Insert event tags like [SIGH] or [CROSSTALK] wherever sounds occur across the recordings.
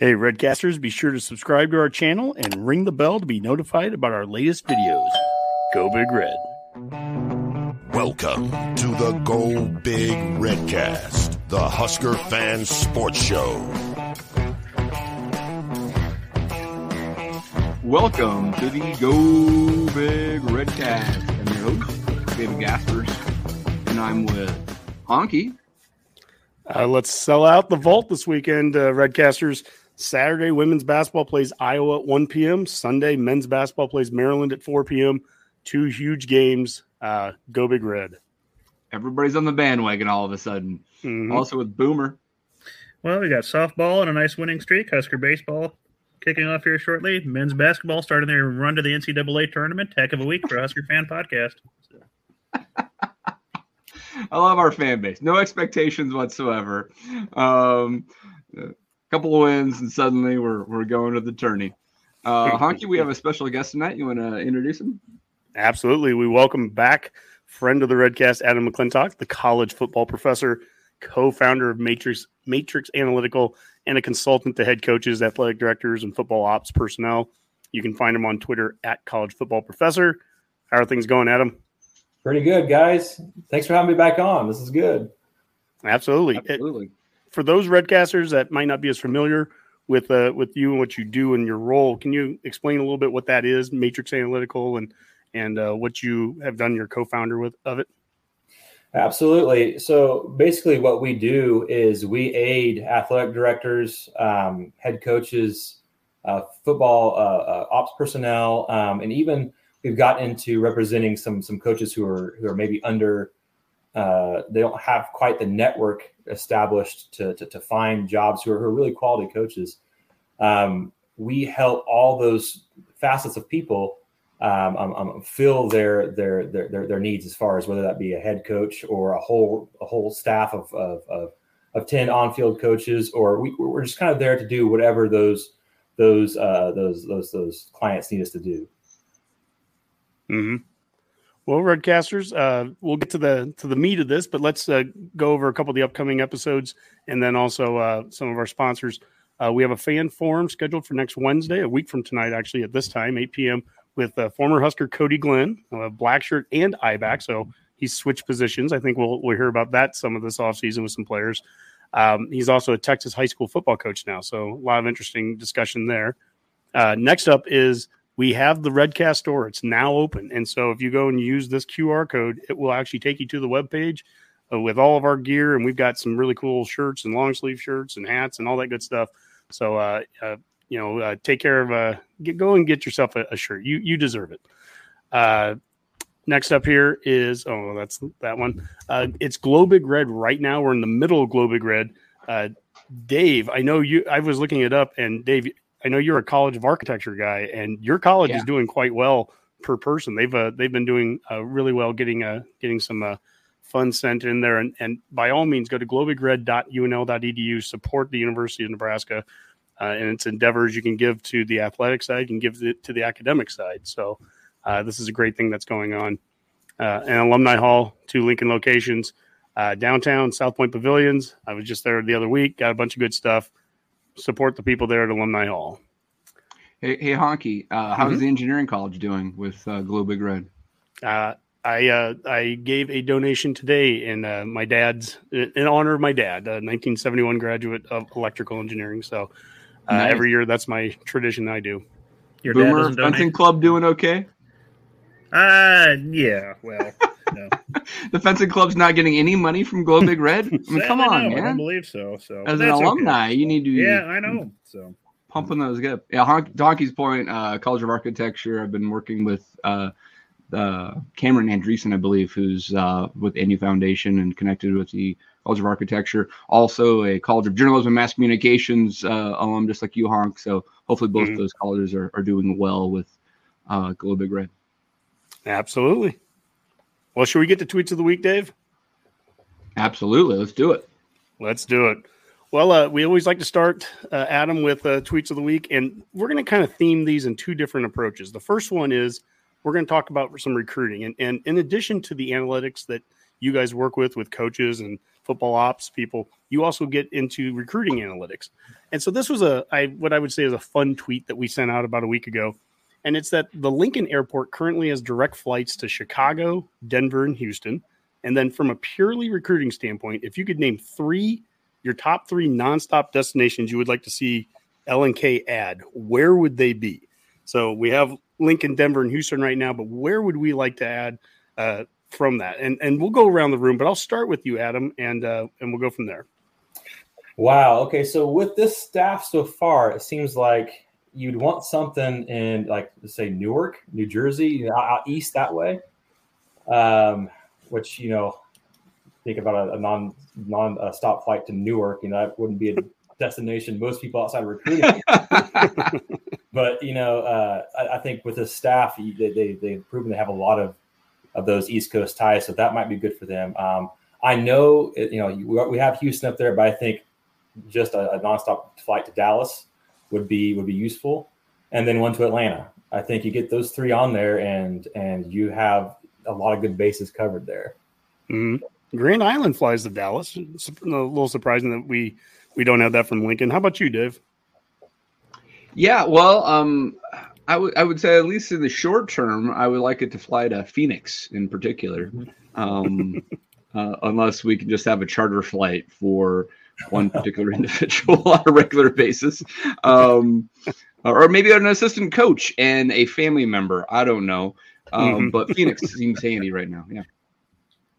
Hey, Redcasters, be sure to subscribe to our channel and ring the bell to be notified about our latest videos. Go Big Red. Welcome to the Go Big Redcast, the Husker Fan Sports Show. Welcome to the Go Big Redcast. I'm your host, David Gaspers, and I'm with Honky. Uh, let's sell out the vault this weekend, uh, Redcasters. Saturday, women's basketball plays Iowa at 1 p.m. Sunday, men's basketball plays Maryland at 4 p.m. Two huge games. Uh, go Big Red. Everybody's on the bandwagon all of a sudden. Mhm. Also with Boomer. Well, we got softball and a nice winning streak. Husker baseball kicking off here shortly. Men's basketball starting their run to the NCAA tournament. Heck of a week for Husker fan podcast. [LAUGHS] I love our fan base. No expectations whatsoever. Um, a couple of wins, and suddenly we're we're going to the tourney. Uh, [LAUGHS] Honky, we have a special guest tonight. You want to introduce him? Absolutely. We welcome back friend of the Redcast, Adam McClintock, the college football professor, co-founder of Matrix Matrix Analytical, and a consultant to head coaches, athletic directors, and football ops personnel. You can find him on Twitter at College Football Professor. How are things going, Adam? Pretty good, guys. Thanks for having me back on. This is good. Absolutely. It- Absolutely. For those Redcasters that might not be as familiar with uh, with you and what you do and your role, can you explain a little bit what that is, Matrix Analytical, and and uh, what you have done? Your co-founder with of it. Absolutely. So basically, what we do is we aid athletic directors, um, head coaches, uh, football uh, uh, ops personnel, um, and even we've got into representing some some coaches who are who are maybe under. Uh, they don't have quite the network established to, to, to find jobs who are, who are really quality coaches. Um, we help all those facets of people um, um, um, fill their, their their their their needs as far as whether that be a head coach or a whole a whole staff of of, of, of ten on field coaches, or we, we're just kind of there to do whatever those those uh, those those those clients need us to do. Mm-hmm. Well, Redcasters, uh, we'll get to the to the meat of this, but let's uh, go over a couple of the upcoming episodes, and then also uh, some of our sponsors. Uh, we have a fan forum scheduled for next Wednesday, a week from tonight, actually at this time, 8 p.m. with uh, former Husker Cody Glenn, uh, black shirt and back. So he's switched positions. I think we'll we'll hear about that some of this offseason with some players. Um, he's also a Texas high school football coach now, so a lot of interesting discussion there. Uh, next up is we have the Redcast store. It's now open. And so if you go and use this QR code, it will actually take you to the webpage uh, with all of our gear. And we've got some really cool shirts and long sleeve shirts and hats and all that good stuff. So, uh, uh, you know, uh, take care of, uh, get, go and get yourself a, a shirt. You, you deserve it. Uh, next up here is, oh, that's that one. Uh, it's Glow Big Red right now. We're in the middle of Glow Big Red. Uh, Dave, I know you, I was looking it up and Dave, I know you're a College of Architecture guy, and your college Yeah. is doing quite well per person. They've uh, they've been doing uh, really well, getting uh, getting some uh, funds sent in there. And, and by all means, go to globigred.unl.edu. Support the University of Nebraska uh, and its endeavors. You can give to the athletic side, you can give it to the academic side. So uh, this is a great thing that's going on. Uh, and Alumni Hall, two Lincoln locations, uh, downtown, South Point Pavilions. I was just there the other week, got a bunch of good stuff. Support the people there at Alumni Hall. Hey, hey Honky, uh, how's Mhm. the engineering college doing with uh, Glow Big Red? Uh, I uh, I gave a donation today in uh, my dad's in honor of my dad, a 1971 graduate of electrical engineering. So uh, Nice. every year that's my tradition. I do. Your dad Boomer doesn't fencing club doing okay? Uh, yeah. Well, no. The [LAUGHS] fencing club's not getting any money from Glow Big Red. I mean, [LAUGHS] come Sadly, on, no, I don't believe so. So As an that's okay. alumni, you need to Yeah, I know. So pumping those good. Yeah, Hon- Donkey's point, uh, College of Architecture. I've been working with uh, uh, Cameron Andreessen, I believe, who's uh, with NU Foundation and connected with the College of Architecture. Also, a College of Journalism and Mass Communications uh, alum, just like you, Honk. So hopefully, both Mhm. those colleges are, are doing well with uh, Glow Big Red. Absolutely. Well, should we get to tweets of the week, Dave? Absolutely, let's do it. Let's do it. Well, uh, we always like to start, uh, Adam, with uh, tweets of the week, and we're going to kind of theme these in two different approaches. The first one is we're going to talk about some recruiting, and, and in addition to the analytics that you guys work with with coaches and football ops people, you also get into recruiting analytics. And so this was a I what I would say is a fun tweet that we sent out about a week ago. And it's that the Lincoln Airport currently has direct flights to Chicago, Denver, and Houston. And then from a purely recruiting standpoint, if you could name three your top three nonstop destinations you would like to see LNK add, where would they be? So we have Lincoln, Denver, and Houston right now, but where would we like to add uh, from that? And and we'll go around the room, but I'll start with you, Adam, and uh, and we'll go from there. Wow. Okay. So with this staff so far, it seems like you'd want something in like say Newark, New Jersey, you know, out east that way. Um, which you know, think about a, a non non uh, stop flight to Newark. You know, that wouldn't be a destination most people outside of recruiting. [LAUGHS] but you know, uh, I, I, think with the staff, they, they they've proven they have a lot of of those East Coast ties, so that might be good for them. Um, I know, you know, we have Houston up there, but I think just a, a nonstop flight to Dallas would be would be useful, and then one to Atlanta. I think you get those three on there, and and you have a lot of good bases covered there. Mm-hmm. Grand Island flies to Dallas. It's a little surprising that we we don't have that from Lincoln. How about you, Dave? Yeah, well, um, I would I would say at least in the short term, I would like it to fly to Phoenix in particular, um, [LAUGHS] uh, unless we can just have a charter flight for one particular [LAUGHS] individual [LAUGHS] on a regular basis, um, or maybe an assistant coach and a family member. I don't know, um, mm-hmm. but Phoenix seems handy right now. Yeah,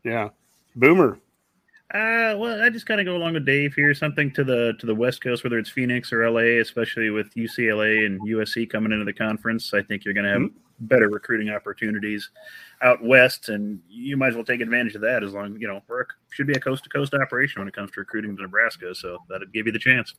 yeah. Boomer. Uh, well, I just kind of go along with Dave here. Something to the to the West Coast, whether it's Phoenix or LA, especially with UCLA and USC coming into the conference. I think you're going to have mm-hmm. Better recruiting opportunities out west, and you might as well take advantage of that. As long you know, should be a coast to coast operation when it comes to recruiting to Nebraska, so that'd give you the chance.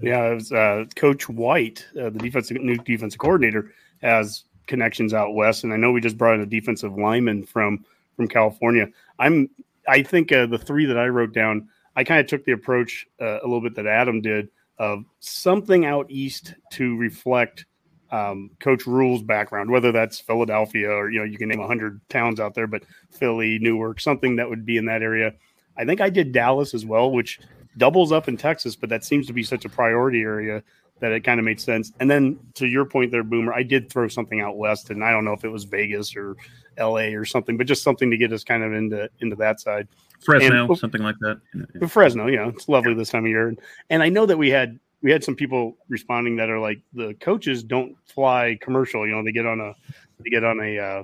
Yeah, it was, uh, Coach White, uh, the defensive new defensive coordinator, has connections out west, and I know we just brought in a defensive lineman from from California. I'm I think uh, the three that I wrote down, I kind of took the approach uh, a little bit that Adam did of something out east to reflect um, Coach Rhule's background, whether that's Philadelphia or you know you can name hundred towns out there, but Philly, Newark, something that would be in that area. I think I did Dallas as well, which doubles up in Texas, but that seems to be such a priority area that it kind of made sense. And then to your point there, Boomer, I did throw something out west, and I don't know if it was Vegas or L.A. or something, but just something to get us kind of into into that side. Fresno, and, something like that. Fresno, yeah, it's lovely this time of year, and I know that we had we had some people responding that are like the coaches don't fly commercial. You know, they get on a they get on a uh,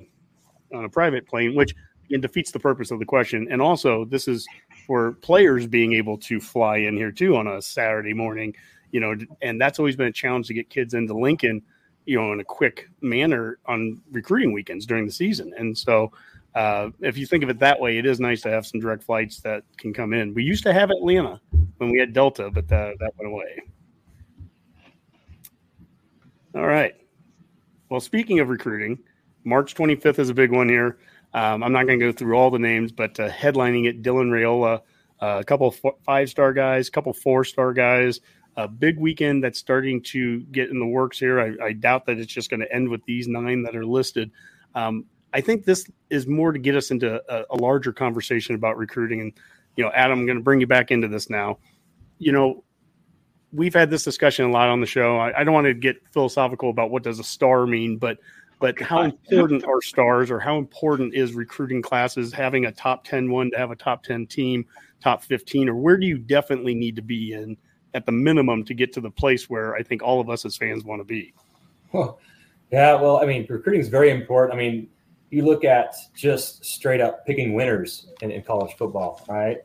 on a private plane, which again defeats the purpose of the question. And also, this is for players being able to fly in here too on a Saturday morning you know, and that's always been a challenge to get kids into Lincoln, you know, in a quick manner on recruiting weekends during the season. And so, uh, if you think of it that way, it is nice to have some direct flights that can come in. We used to have Atlanta when we had Delta, but that, that went away. All right. Well, speaking of recruiting, March 25th is a big one here. Um, I'm not going to go through all the names, but uh, headlining it, Dylan Raiola, uh, a couple five star guys, a couple four star guys, a big weekend that's starting to get in the works here. I, I doubt that it's just going to end with these nine that are listed. Um, I think this is more to get us into a, a, larger conversation about recruiting. And, you know, Adam, I'm going to bring you back into this now. You know, we've had this discussion a lot on the show. I, I don't want to get philosophical about what does a star mean, but but how important are stars or how important is recruiting classes having a top 10 one to have a top 10 team top 15 or where do you definitely need to be in at the minimum to get to the place where I think all of us as fans want to be. Well, yeah, well, I mean, recruiting is very important. I mean, you look at just straight up picking winners in, in college football, right?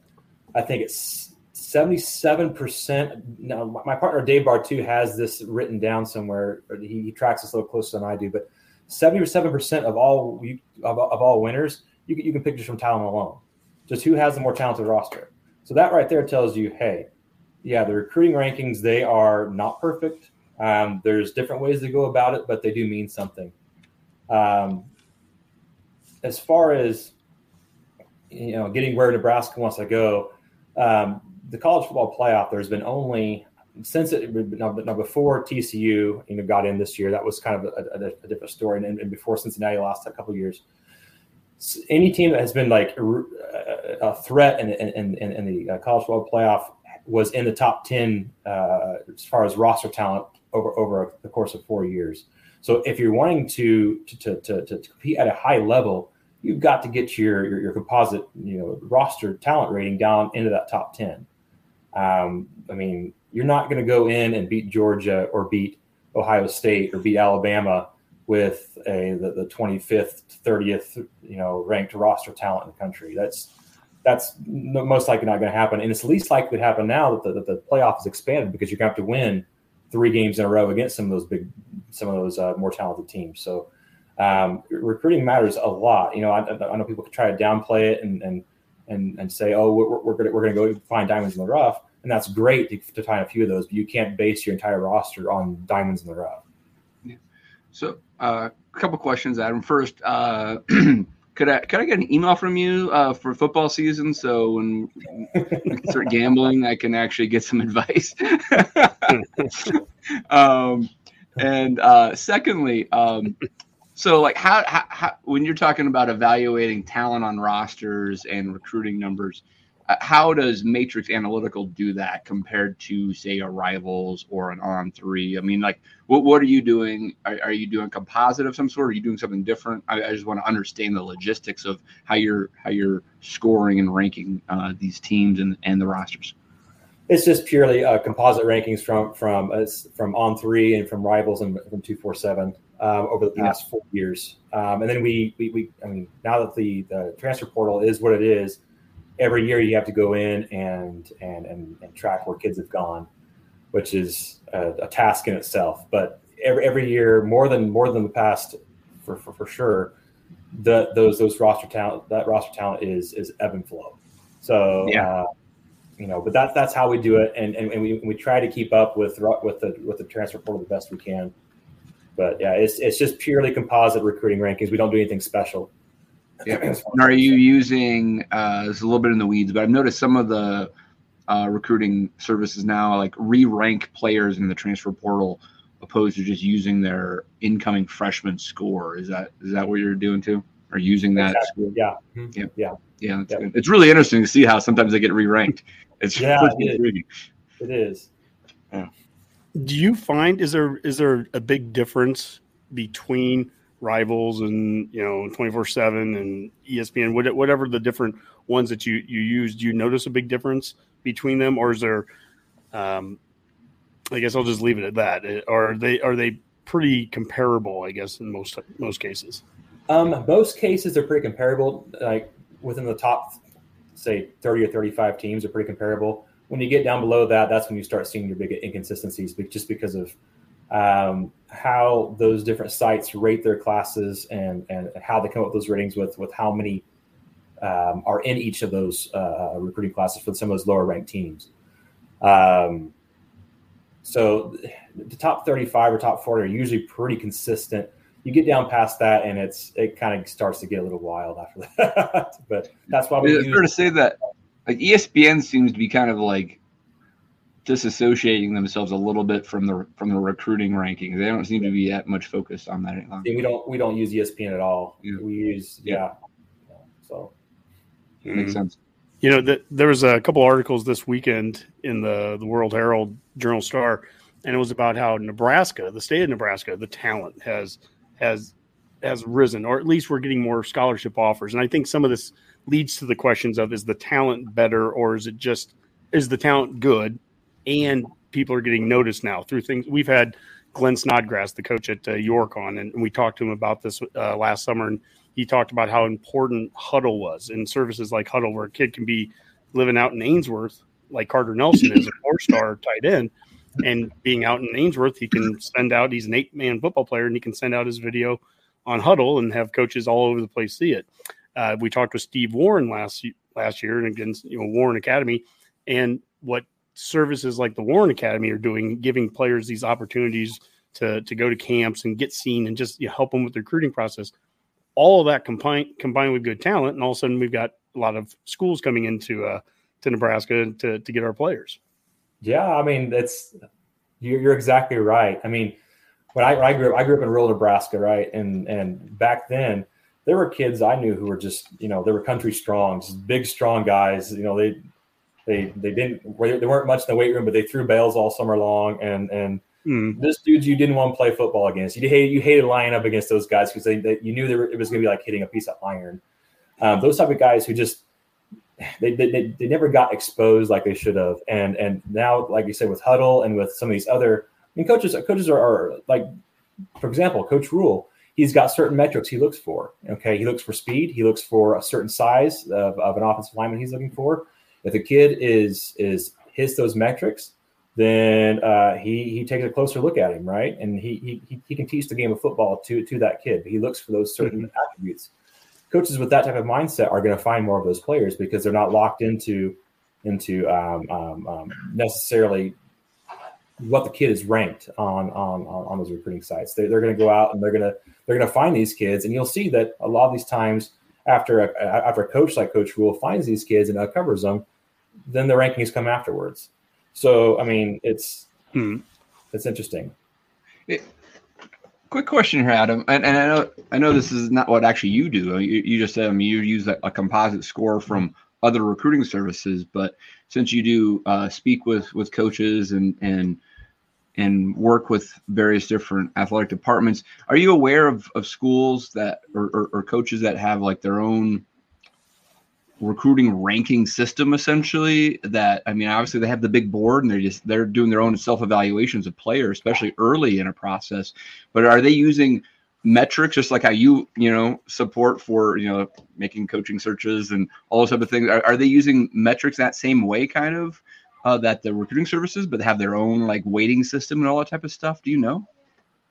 I think it's 77%. Now, my partner Dave Bartoo has this written down somewhere. He, he tracks this a little closer than I do, but 77% of all of, of all winners, you, you can pick just from talent alone. Just who has the more talented roster. So that right there tells you, hey, yeah, the recruiting rankings they are not perfect. Um, there's different ways to go about it, but they do mean something. Um, as far as you know, getting where Nebraska wants to go, um, the college football playoff. There's been only since it now, before TCU you know got in this year. That was kind of a, a, a different story, and, and, before Cincinnati lost a couple years. any team that has been like a threat in, in, in, in the uh, college football playoff was in the top 10 uh, as far as roster talent over, over the course of four years. So if you're wanting to, to, to, to, compete at a high level, you've got to get your, your, your, composite, you know, roster talent rating down into that top 10. Um, I mean, you're not going to go in and beat Georgia or beat Ohio State or beat Alabama with a the, the 25th, 30th, you know, ranked roster talent in the country. That's that's most likely not going to happen, and it's least likely to happen now that the, that the playoff is expanded because you're going to have to win three games in a row against some of those big, some of those uh, more talented teams. So um, recruiting matters a lot. You know, I, I, know people try to downplay it and and and, and say, oh, we're, we're going we're going to go find diamonds in the rough, and that's great to, to find a few of those, but you can't base your entire roster on diamonds in the rough. So uh, a couple questions, Adam. First. Uh, [CLEARS THROAT] could I could I get an email from you uh, for football season so when we start gambling, I can actually get some [LAUGHS] advice. [LAUGHS] um, and uh, secondly, um, so like how, how, how when you're talking about evaluating talent on rosters and recruiting numbers, uh, how does Matrix Analytical do that compared to say a Rivals or an On Three? I mean, like, what what are you doing? Are, are you doing composite of some sort? Are you doing something different? I, I, just want to understand the logistics of how you're how you're scoring and ranking uh, these teams and and the rosters. It's just purely uh, composite rankings from from uh, from On Three and from Rivals and from Two Four Seven. Um, over the past four years, um, and then we, we we I mean now that the the transfer portal is what it is, every year you have to go in and and and, and track where kids have gone, which is a, a, task in itself. But every every year, more than more than the past, for for, for sure, the those those roster talent that roster talent is is ebb and flow. So yeah. Uh, you know, but that's that's how we do it, and, and, and we, we try to keep up with with the with the transfer portal the best we can. But yeah, it's it's just purely composite recruiting rankings. We don't do anything special. Yeah. [CLEARS THROAT] And are you using? Uh, it's a little bit in the weeds, but I've noticed some of the uh, recruiting services now like re-rank players in the transfer portal opposed to just using their incoming freshman score. Is that is that what you're doing too? Or using that? Exactly. Yeah. Mm-hmm. Yeah. Yeah. Yeah. yeah. It's really interesting to see how sometimes they get re-ranked. It's yeah, [LAUGHS] it is. it is. Yeah. Do you find is there is there a big difference between rivals and you know 24 7 and espn whatever the different ones that you you use do you notice a big difference between them? Or is there um i guess i'll just leave it at that. Are they are they pretty comparable i guess in most most cases? Um most cases are pretty comparable. Like within the top say 30 or 35 teams are pretty comparable when you get down below that that's when you start seeing your big inconsistencies just because of um, how those different sites rate their classes and and how they come up with those ratings with with how many um, are in each of those uh, recruiting classes for some of those lower ranked teams. Um, so the top 35 or top 40 are usually pretty consistent. You get down past that, and it's it kind of starts to get a little wild after [LAUGHS] that. but that's why we. It's fair to say that like ESPN seems to be kind of like disassociating themselves a little bit from the from the recruiting rankings. They don't seem to be that much focused on that anymore. We don't we don't use ESPN at all. Yeah. We use yeah. yeah. So mm-hmm. makes sense. You know, that there was a couple articles this weekend in the the World Herald Journal Star, and it was about how Nebraska, the state of Nebraska, the talent has has has risen, or at least we're getting more scholarship offers. And I think some of this leads to the questions of is the talent better, or is it just is the talent good and people are getting noticed now through things we've had Glenn Snodgrass, the coach at uh, York, on, and we talked to him about this uh, last summer, and he talked about how important Hudl was and services like Hudl where a kid can be living out in Ainsworth, like Carter Nelson is a four-star tight end, and being out in Ainsworth, he can send out. He's an eight-man football player, and he can send out his video on Hudl and have coaches all over the place see it. Uh, we talked with Steve Warren last last year, and again, you know Warren Academy, and what services like the Warren Academy are doing, giving players these opportunities to to go to camps and get seen and just you know, help them with the recruiting process. All of that combined combined with good talent, and all of a sudden we've got a lot of schools coming into uh, to Nebraska to to get our players. Yeah, I mean that's you're, you're exactly right. I mean, when I, when I grew up, I grew up in rural Nebraska, right? And and back then, there were kids I knew who were just, you know, they were country strong, big, strong guys. You know, they they they didn't they weren't much in the weight room, but they threw bales all summer long. And and mm. this dudes you didn't want to play football against. You hated you hated lying up against those guys because they, they, you knew were, it was going to be like hitting a piece of iron. Um, those type of guys who just they, they, they never got exposed like they should have. And and now, like you said, with Hudl and with some of these other, I mean, coaches coaches are, are like, for example, Coach Rhule he's got certain metrics he looks for. Okay, he looks for speed. He looks for a certain size of, of an offensive lineman he's looking for. If a kid is is hits those metrics, then uh, he he takes a closer look at him, right? And he he he can teach the game of football to to that kid. He looks for those certain mm-hmm. attributes. Coaches with that type of mindset are going to find more of those players because they're not locked into into um, um, um, necessarily what the kid is ranked on on on, those recruiting sites. They, they're going to go out and they're going to they're going to find these kids, and you'll see that a lot of these times after a, after a coach like Coach Rhule finds these kids and uncovers them, then the rankings come afterwards. So I mean, it's hmm. it's interesting. It, quick question here, Adam, and, and I know I know this is not what actually you do. You, you just said I mean, you use a, a, composite score from other recruiting services, but since you do uh, speak with with coaches and and and work with various different athletic departments. Are you aware of, of schools that or, or, or coaches that have like their own recruiting ranking system essentially that i mean obviously they have the big board and they're just they're doing their own self-evaluations of players especially early in a process. But are they using metrics just like how you you know support for you know making coaching searches and all those type of things? Are, are they using metrics that same way kind of uh, that the recruiting services, but have their own like waiting system and all that type of stuff? Do you know?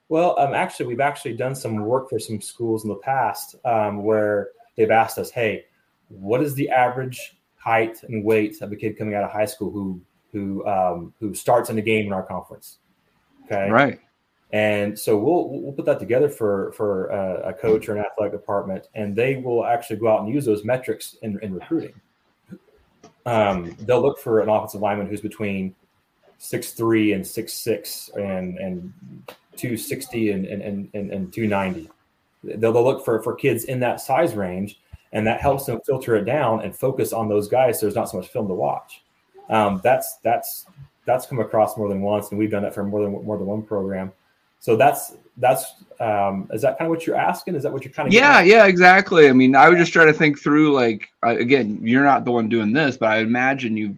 Well, um, actually, we've actually done some work for some schools in the past um, where they've asked us, "Hey, what is the average height and weight of a kid coming out of high school who who um, who starts in a game in our conference?" Okay, right. And so we'll we'll put that together for for a, a coach or an athletic department, and they will actually go out and use those metrics in, in recruiting um, they'll look for an offensive lineman who's between six three and six six and and two sixty and and, and and two ninety. They'll, they'll look for for kids in that size range, and that helps them filter it down and focus on those guys. So there's not so much film to watch. Um, that's that's that's come across more than once, and we've done that for more than more than one program. So that's that's um, is that kind of what you're asking? Is that what you're kind of? Yeah, yeah, exactly. I mean, I was just trying to think through. Like, again, you're not the one doing this, but I imagine you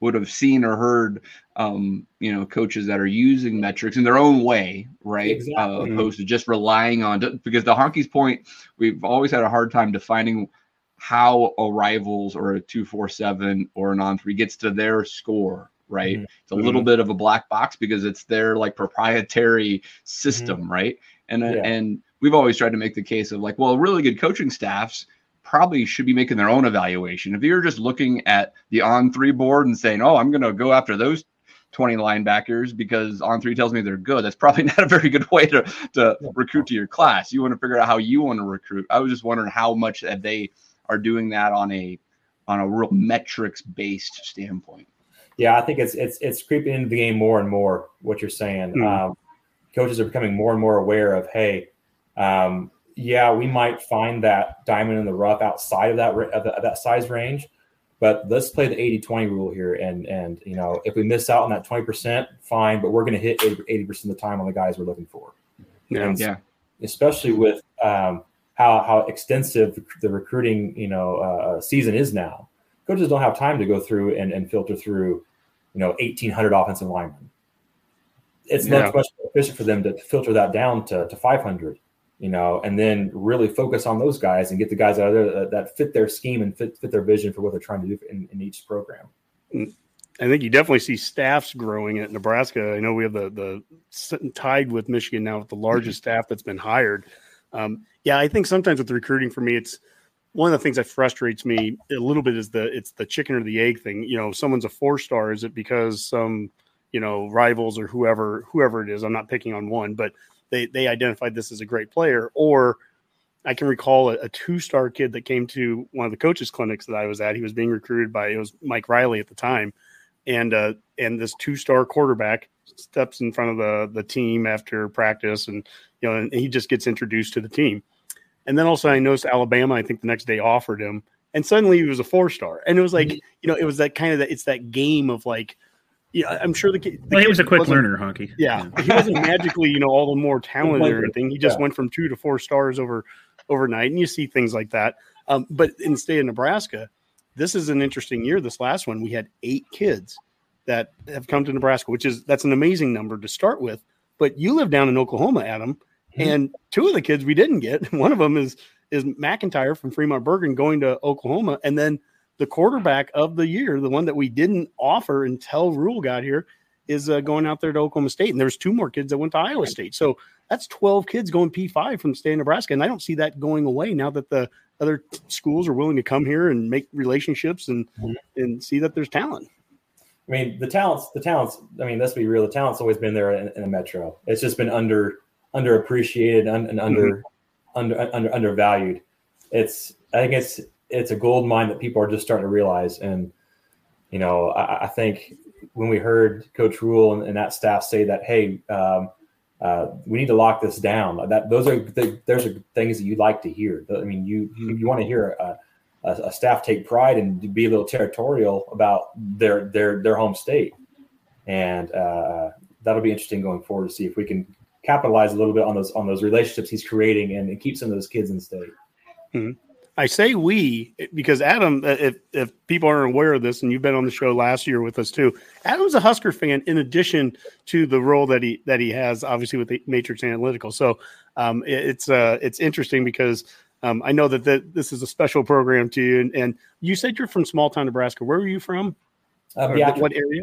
would have seen or heard, um, you know, coaches that are using metrics in their own way, right? Exactly. Uh, opposed to just relying on because the honkies point, we've always had a hard time defining how a rivals or a two four seven or an on three gets to their score right? Mm-hmm. It's a little mm-hmm. bit of a black box because it's their like proprietary system, mm-hmm. right? And uh, yeah. and we've always tried to make the case of like, well, really good coaching staffs probably should be making their own evaluation. If you're just looking at the on three board and saying, "Oh, I'm going to go after those 20 linebackers because on three tells me they're good," that's probably [LAUGHS] not a very good way to to recruit to your class. You want to figure out how you want to recruit. I was just wondering how much that they are doing that on a on a real metrics based standpoint. Yeah, I think it's it's it's creeping into the game more and more. What you're saying, mm-hmm. um, coaches are becoming more and more aware of. Hey, um, yeah, we might find that diamond in the rough outside of that of, the, of that size range, but let's play the 80-20 rule here. And and you know, if we miss out on that 20%, fine, but we're going to hit 80 percent of the time on the guys we're looking for. Yeah, and yeah. Especially with um, how how extensive the recruiting you know uh, season is now coaches don't have time to go through and, and filter through, you know, 1,800 offensive linemen. It's yeah. much, much more efficient for them to filter that down to, to 500, you know, and then really focus on those guys and get the guys out of there that, that fit their scheme and fit, fit their vision for what they're trying to do in, in each program. Mm. I think you definitely see staffs growing at Nebraska. I know we have the the tied with Michigan now with the largest mm-hmm. staff that's been hired. Um, yeah, I think sometimes with recruiting for me, it's one of the things that frustrates me a little bit is the it's the chicken or the egg thing. You know, someone's a four star. Is it because some you know rivals or whoever whoever it is? I'm not picking on one, but they they identified this as a great player. Or I can recall a, a two star kid that came to one of the coaches clinics that I was at. He was being recruited by it was Mike Riley at the time, and uh, and this two star quarterback steps in front of the the team after practice, and you know, and he just gets introduced to the team And then also I noticed Alabama, I think the next day offered him, and suddenly he was a four star. And it was like, you know, it was that kind of that it's that game of like, yeah, I'm sure the kid. The well, he was a quick learner, honky. Yeah, he wasn't magically, you know, all the more [LAUGHS] talented or anything. He just Yeah. went from two to four stars over overnight, and you see things like that. Um, but in the state of Nebraska, this is an interesting year. This last one, we had eight kids that have come to Nebraska, which is that's an amazing number to start with. But you live down in Oklahoma, Adam. And two of the kids we didn't get. [LAUGHS] One of them is is McIntyre from Fremont Bergan going to Oklahoma, and then the quarterback of the year, the one that we didn't offer until Rhule got here, is uh, going out there to Oklahoma State. And there's two more kids that went to Iowa State. So that's 12 kids going P5 from the state of Nebraska. And I don't see that going away now that the other schools are willing to come here and make relationships and Mhm. and see that there's talent. I mean, the talents, the talents. I mean, let's be real. The talent's always been there in, in the metro. It's just been under underappreciated un, and under under under undervalued. It's I think it's it's a gold mine that people are just starting to realize. And you know, I, I think when we heard Coach Rhule and, and that staff say that, hey, um, uh, we need to lock this down. That those are the, those are things that you like to hear. I mean, you you, you want to hear a, a, a staff take pride and be a little territorial about their their their home state, and uh, that'll be interesting going forward to see if we can capitalize a little bit on those on those relationships he's creating and, and keep some of those kids in state. I say we because Adam, uh, if if people aren't aware of this, and you've been on the show last year with us too, Adam's a Husker fan in addition to the role that he that he has, obviously with the Matrix Analytical. So um, it- it's uh, it's interesting because um, I know that, that this is a special program to you, and, and you said you're from small town Nebraska. Where are you from? Uh, Beatrice, what area?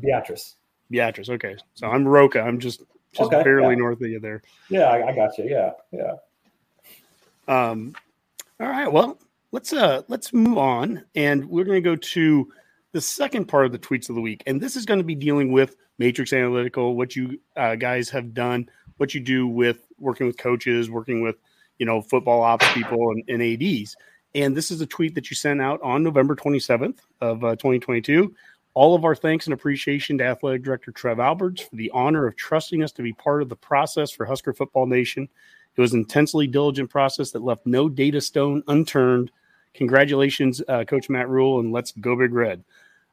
Beatrice. Beatrice. Okay, so I'm Roca. I'm just just Okay, barely yeah. north of you there. Yeah, I, I got you. Yeah, yeah. Um, all right. Well, let's uh let's move on, and we're going to go to the second part of the tweets of the week, and this is going to be dealing with Matrix Analytical, what you uh, guys have done, what you do with working with coaches, working with you know football ops people and, and ads. And this is a tweet that you sent out on November 27th of uh, 2022. All of our thanks and appreciation to Athletic Director Trev Alberts for the honor of trusting us to be part of the process for Husker Football Nation. It was an intensely diligent process that left no data stone unturned. Congratulations, uh, Coach Matt Rhule, and let's go Big Red.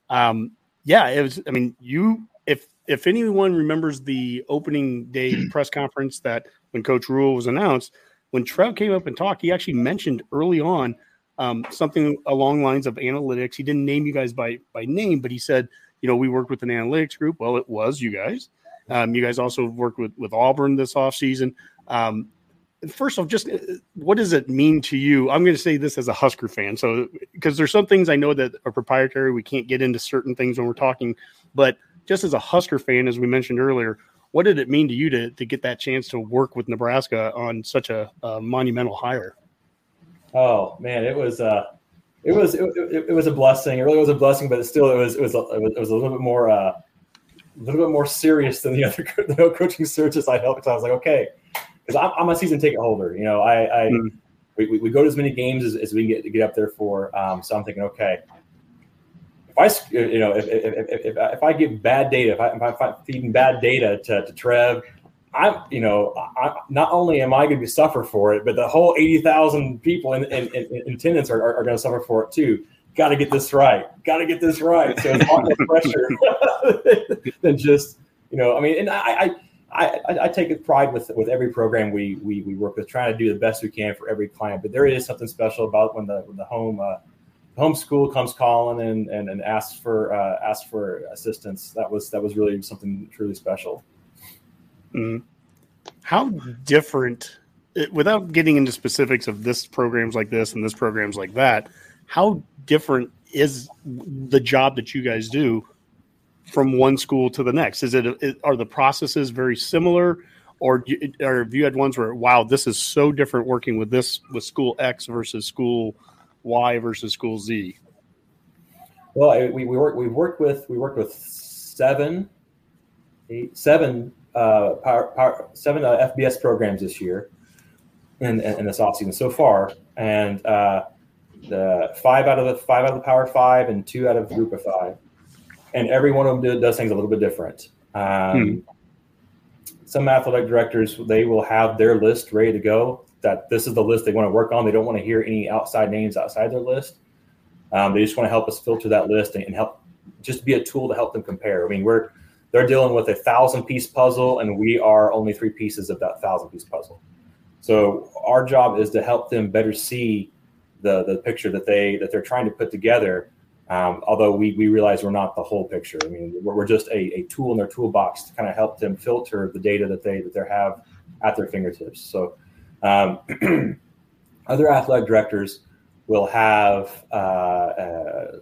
Um, yeah, it was. I mean, you if if anyone remembers the opening day [CLEARS THROAT] press conference that when Coach Rhule was announced, when Trev came up and talked, he actually mentioned early on um, something along lines of analytics. He didn't name you guys by by name, but he said, you know, we worked with an analytics group. Well, it was you guys. Um, you guys also worked with with Auburn this offseason. Um, first off, just uh, what does it mean to you? I'm going to say this as a Husker fan. So, because there's some things I know that are proprietary, we can't get into certain things when we're talking, but just as a Husker fan, as we mentioned earlier, what did it mean to you to, to get that chance to work with Nebraska on such a, a monumental hire? Oh man, it was uh, it was it, it, it was a blessing. It really was a blessing, but it still it was it was a, it was, it was a little bit more uh, a little bit more serious than the [LAUGHS] other co- the coaching searches I held. Because I was like, okay, because I'm, I'm a season ticket holder. You know, I, I Mm. we, we, go to as many games as, as we can get to get up there for. Um, so I'm thinking, okay, if I you know if if, if, if, if I give bad data, if I if I feeding bad data to, to Trev. I'm, you know, I, not only am I going to suffer for it, but the whole eighty thousand people in, in, in, attendance are, are, are going to suffer for it too. Got to get this right. Got to get this right. So it's a lot more pressure [LAUGHS] than just, you know. I mean, and I, I, I, I take pride with with every program we, we we work with, trying to do the best we can for every client. But there is something special about when the when the home uh, home school comes calling and and, and asks for uh, asks for assistance. That was that was really something truly special. Mm. How different, it- without getting into specifics of this programs like this and this programs like that, how different is the job that you guys do from one school to the next? Is it, it are the processes very similar, or, or have you had ones where wow, this is so different working with this with school X versus school Y versus school Z? Well, we, we work we worked with we worked with seven, eight, seven uh, power, power, seven uh, FBS programs this year, in, in, in this offseason so far, and uh, the five out of the five out of the Power Five and two out of the Group of Five, and every one of them do, does things a little bit different. Um, Some athletic directors they will have their list ready to go that this is the list they want to work on. They don't want to hear any outside names outside their list. Um, they just want to help us filter that list and, and help just be a tool to help them compare. I mean, we're they're dealing with a thousand piece puzzle, and we are only three pieces of that thousand piece puzzle. So our job is to help them better see the the picture that they that they're trying to put together. Um, although we, we realize we're not the whole picture. I mean, we're, we're just a, a tool in their toolbox to kind of help them filter the data that they that they have at their fingertips. So um, [CLEARS THROAT] other athletic directors will have uh, uh,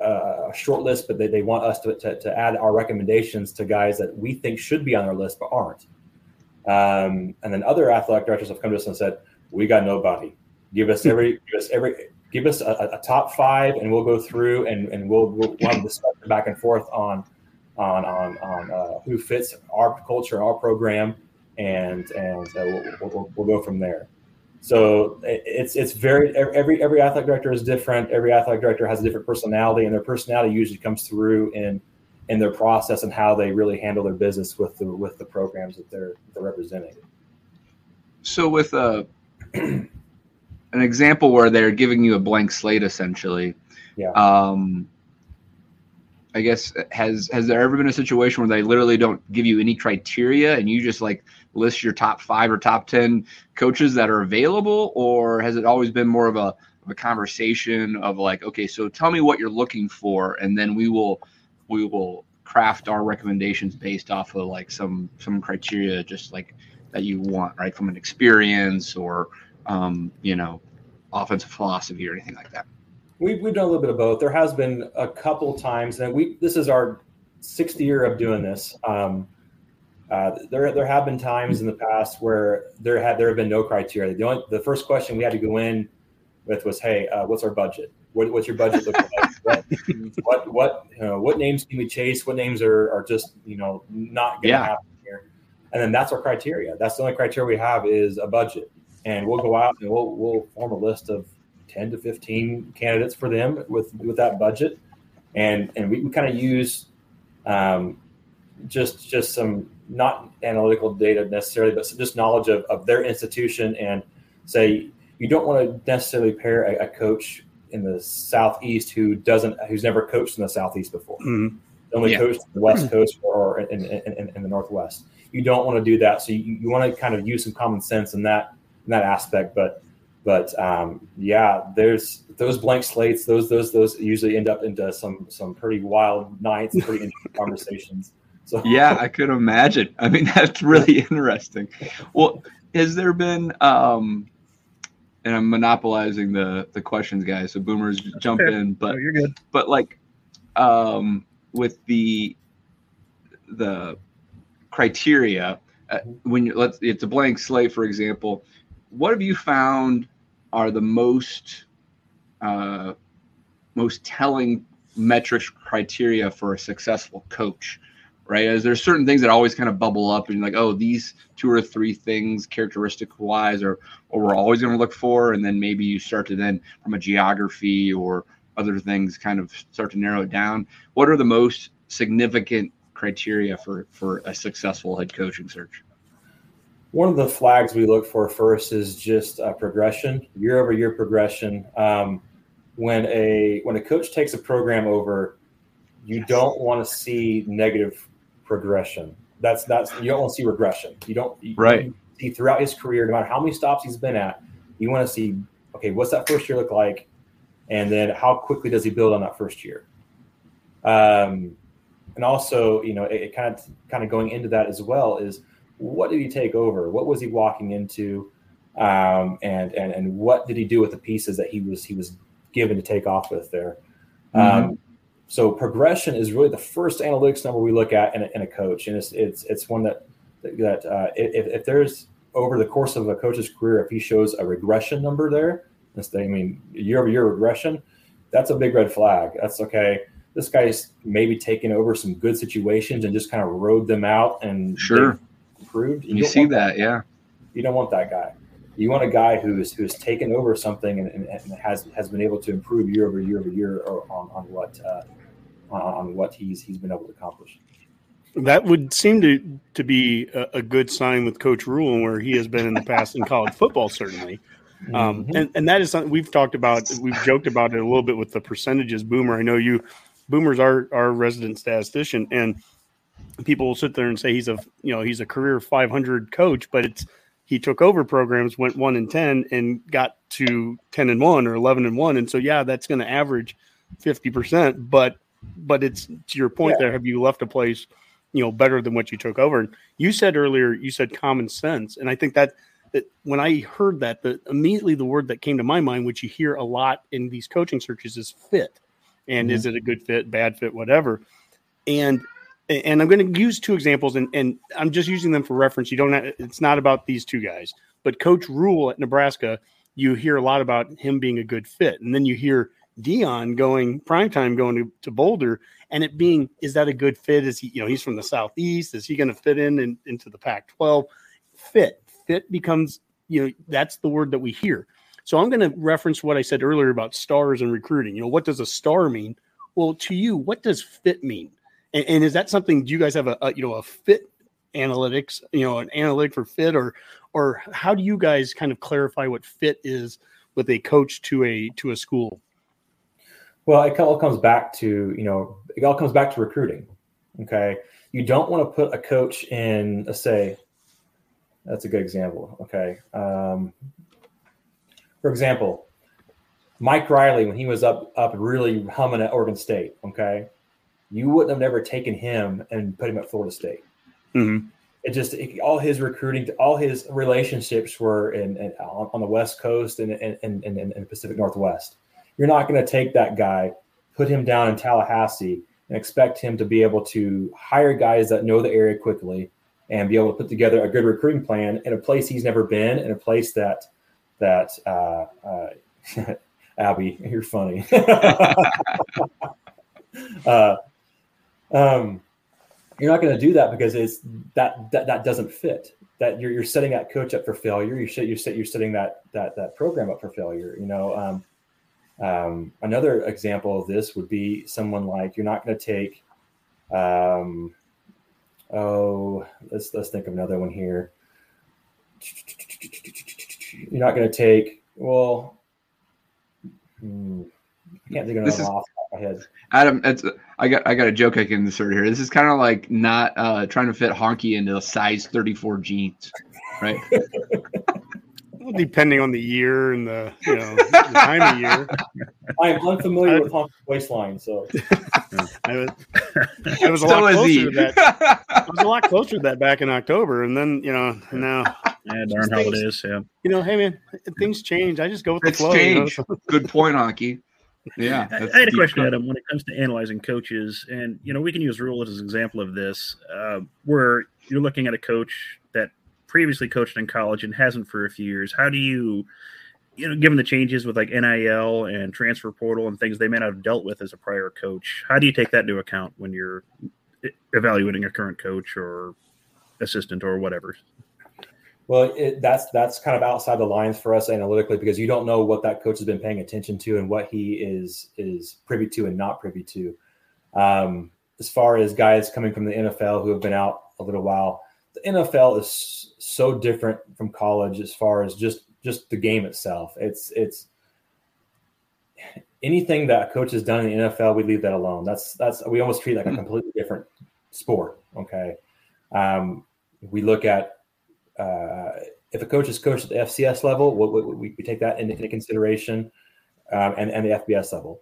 a short list, but they, they want us to, to, to, add our recommendations to guys that we think should be on their list but aren't. Um, and then other athletic directors have come to us and said, "We got nobody. Give us every, [LAUGHS] give us every, give us a, a, top five, and we'll go through and, and we'll we'll, we'll discussion back and forth on on on on uh, who fits our culture, our program, and and uh, we'll, we'll, we'll go from there." So it's it's very every every athletic director is different. Every athletic director has a different personality, and their personality usually comes through in in their process and how they really handle their business with the with the programs that they're they're representing. So with a an example where they're giving you a blank slate essentially, yeah. Um, I guess has has there ever been a situation where they literally don't give you any criteria and you just like list your top five or top 10 coaches that are available? Or has it always been more of a, of a conversation of like, okay, so tell me what you're looking for, and then we will, we will craft our recommendations based off of like some, some criteria, just like that you want, right? From an experience or, um, you know, offensive philosophy or anything like that. We've, we've done a little bit of both. There has been a couple times, and we this is our sixth year of doing this. Um, uh, there, there have been times in the past where there had there have been no criteria. The only the first question we had to go in with was, "Hey, uh, what's our budget? What, what's your budget look like? [LAUGHS] what, what what you know, what names can we chase? What names are are just you know not going to yeah. happen here?" And then that's our criteria. That's the only criteria we have is a budget, and we'll go out and we'll we'll form a list of ten to fifteen candidates for them with with that budget, and and we, we kind of use um, just just some not analytical data necessarily, but just knowledge of, of their institution and say you don't want to necessarily pair a, a coach in the southeast who doesn't who's never coached in the southeast before. Mm-hmm. Only yeah. coached the west coast or in, in, in, the northwest. You don't want to do that. So you, you want to kind of use some common sense in that in that aspect. But but um, yeah, there's those blank slates. Those those those usually end up into some some pretty wild nights, pretty interesting [LAUGHS] conversations. So yeah, I could imagine. I mean, [LAUGHS] that's really interesting. Well, has there been um and I'm monopolizing the the questions, guys. So boomers jump okay. in, but no, you're good. But like um with the the criteria uh, when you let's it's a blank slate for example what have you found are the most uh, most telling metrics criteria for a successful coach right? As there's certain things that always kind of bubble up and you're like, oh, these two or three things characteristic wise or or we're always going to look for. And then maybe you start to then from a geography or other things kind of start to narrow it down. What are the most significant criteria for for a successful head coaching search? One of the flags we look for first is just uh, progression, year over year progression. Um, when a when a coach takes a program over, you yes. don't want to see negative progression. That's that's you don't want to see regression. You don't you, right. You see throughout his career, no matter how many stops he's been at, you want to see okay, what's that first year look like, and then how quickly does he build on that first year. Um, and also, you know, it, it kind of kind of going into that as well is what did he take over? What was he walking into? Um, and and and what did he do with the pieces that he was he was given to take off with there? Mm-hmm. Um, so progression is really the first analytics number we look at in a, in a coach, and it's it's it's one that that uh, if, if there's over the course of a coach's career, if he shows a regression number there, I mean year over year regression, that's a big red flag. That's okay. This guy's maybe taking over some good situations and just kind of rode them out and sure improved. You, you see that, that, yeah. You don't want that guy. You want a guy who's who's taken over something and, and, and has has been able to improve year over year over year on, on what uh, on what he's he's been able to accomplish. That would seem to to be a, a good sign with Coach Rhule, where he has been in the past in college [LAUGHS] football, certainly. Um, Mhm. and, and that is something we've talked about. We've joked about it a little bit with the percentages. Boomer, I know you, Boomer's our, our resident statistician, and people will sit there and say he's a you know he's a career 500 coach, but it's he took over programs, went one and ten, and got to ten and one or eleven and one, and so yeah, that's going to average fifty percent. But but it's to your point Yeah. there. Have you left a place you know better than what you took over? And you said earlier, you said common sense, and I think that that when I heard that, the immediately the word that came to my mind, which you hear a lot in these coaching searches, is fit. And mm-hmm. is it a good fit, bad fit, whatever? And and I'm going to use two examples, and, and I'm just using them for reference. You don't. Have, it's not about these two guys, but Coach Rhule at Nebraska. You hear a lot about him being a good fit, and then you hear Deion going primetime going to, to Boulder, and it being is that a good fit? Is he you know he's from the southeast? Is he going to fit in, in into the Pac-12? Fit fit becomes you know that's the word that we hear. So I'm going to reference what I said earlier about stars and recruiting. You know what does a star mean? Well, to you, what does fit mean? And, and is that something? Do you guys have a, a you know a fit analytics? You know an analytic for fit, or or how do you guys kind of clarify what fit is with a coach to a to a school? Well, it all comes back to you know it all comes back to recruiting. Okay, you don't want to put a coach in. Let's say that's a good example. Okay, um, for example, Mike Riley when he was up up really humming at Oregon State. Okay, you wouldn't have never taken him and put him at Florida State. Mm-hmm. It just it, all his recruiting, all his relationships were in, in on, the West Coast and in and, and, and Pacific Northwest. You're not going to take that guy, put him down in Tallahassee, and expect him to be able to hire guys that know the area quickly and be able to put together a good recruiting plan in a place he's never been, in a place that that uh, uh, [LAUGHS] Abby, you're funny. [LAUGHS] uh, um, you're not going to do that because it's that that, that doesn't fit. That you're, you're setting that coach up for failure. You should you're, set, you're setting that that that program up for failure. You know, um, um, another example of this would be someone like you're not going to take. Um, oh, let's let's think of another one here. You're not going to take well. Hmm, I can't think of This another is- off the of my head. Adam, it's, I got I got a joke I can insert here. This is kind of like not uh, trying to fit honky into a size 34 jeans, right? [LAUGHS] Well, depending on the year and the you know the time of year. I am unfamiliar with honky waistline, so [LAUGHS] I was, I was a So lot closer he. to that. I was a lot closer to that back in October, and then you know now Yeah, darn how it is. Yeah. you know, hey man, things change. I just go with the It's flow. you know? change. Good point, honky. Yeah, I, I had a question, cut. Adam. When it comes to analyzing coaches, and you know, we can use Rhule as an example of this, uh, where you're looking at a coach that previously coached in college and hasn't for a few years. How do you, you know, given the changes with like NIL and transfer portal and things they may not have dealt with as a prior coach, how do you take that into account when you're evaluating a current coach or assistant or whatever? Well, it, that's that's kind of outside the lines for us analytically because you don't know what that coach has been paying attention to and what he is is privy to and not privy to. Um, as far as guys coming from the NFL who have been out a little while, NFL is so different from college as far as just just the game itself. It's it's anything that a coach has done in the NFL, we leave that alone. That's that's we almost treat like a completely different sport. Okay, um, we look at uh, if a coach is coached at the FCS level, we, we, we take that into, into consideration, um, and and the FBS level.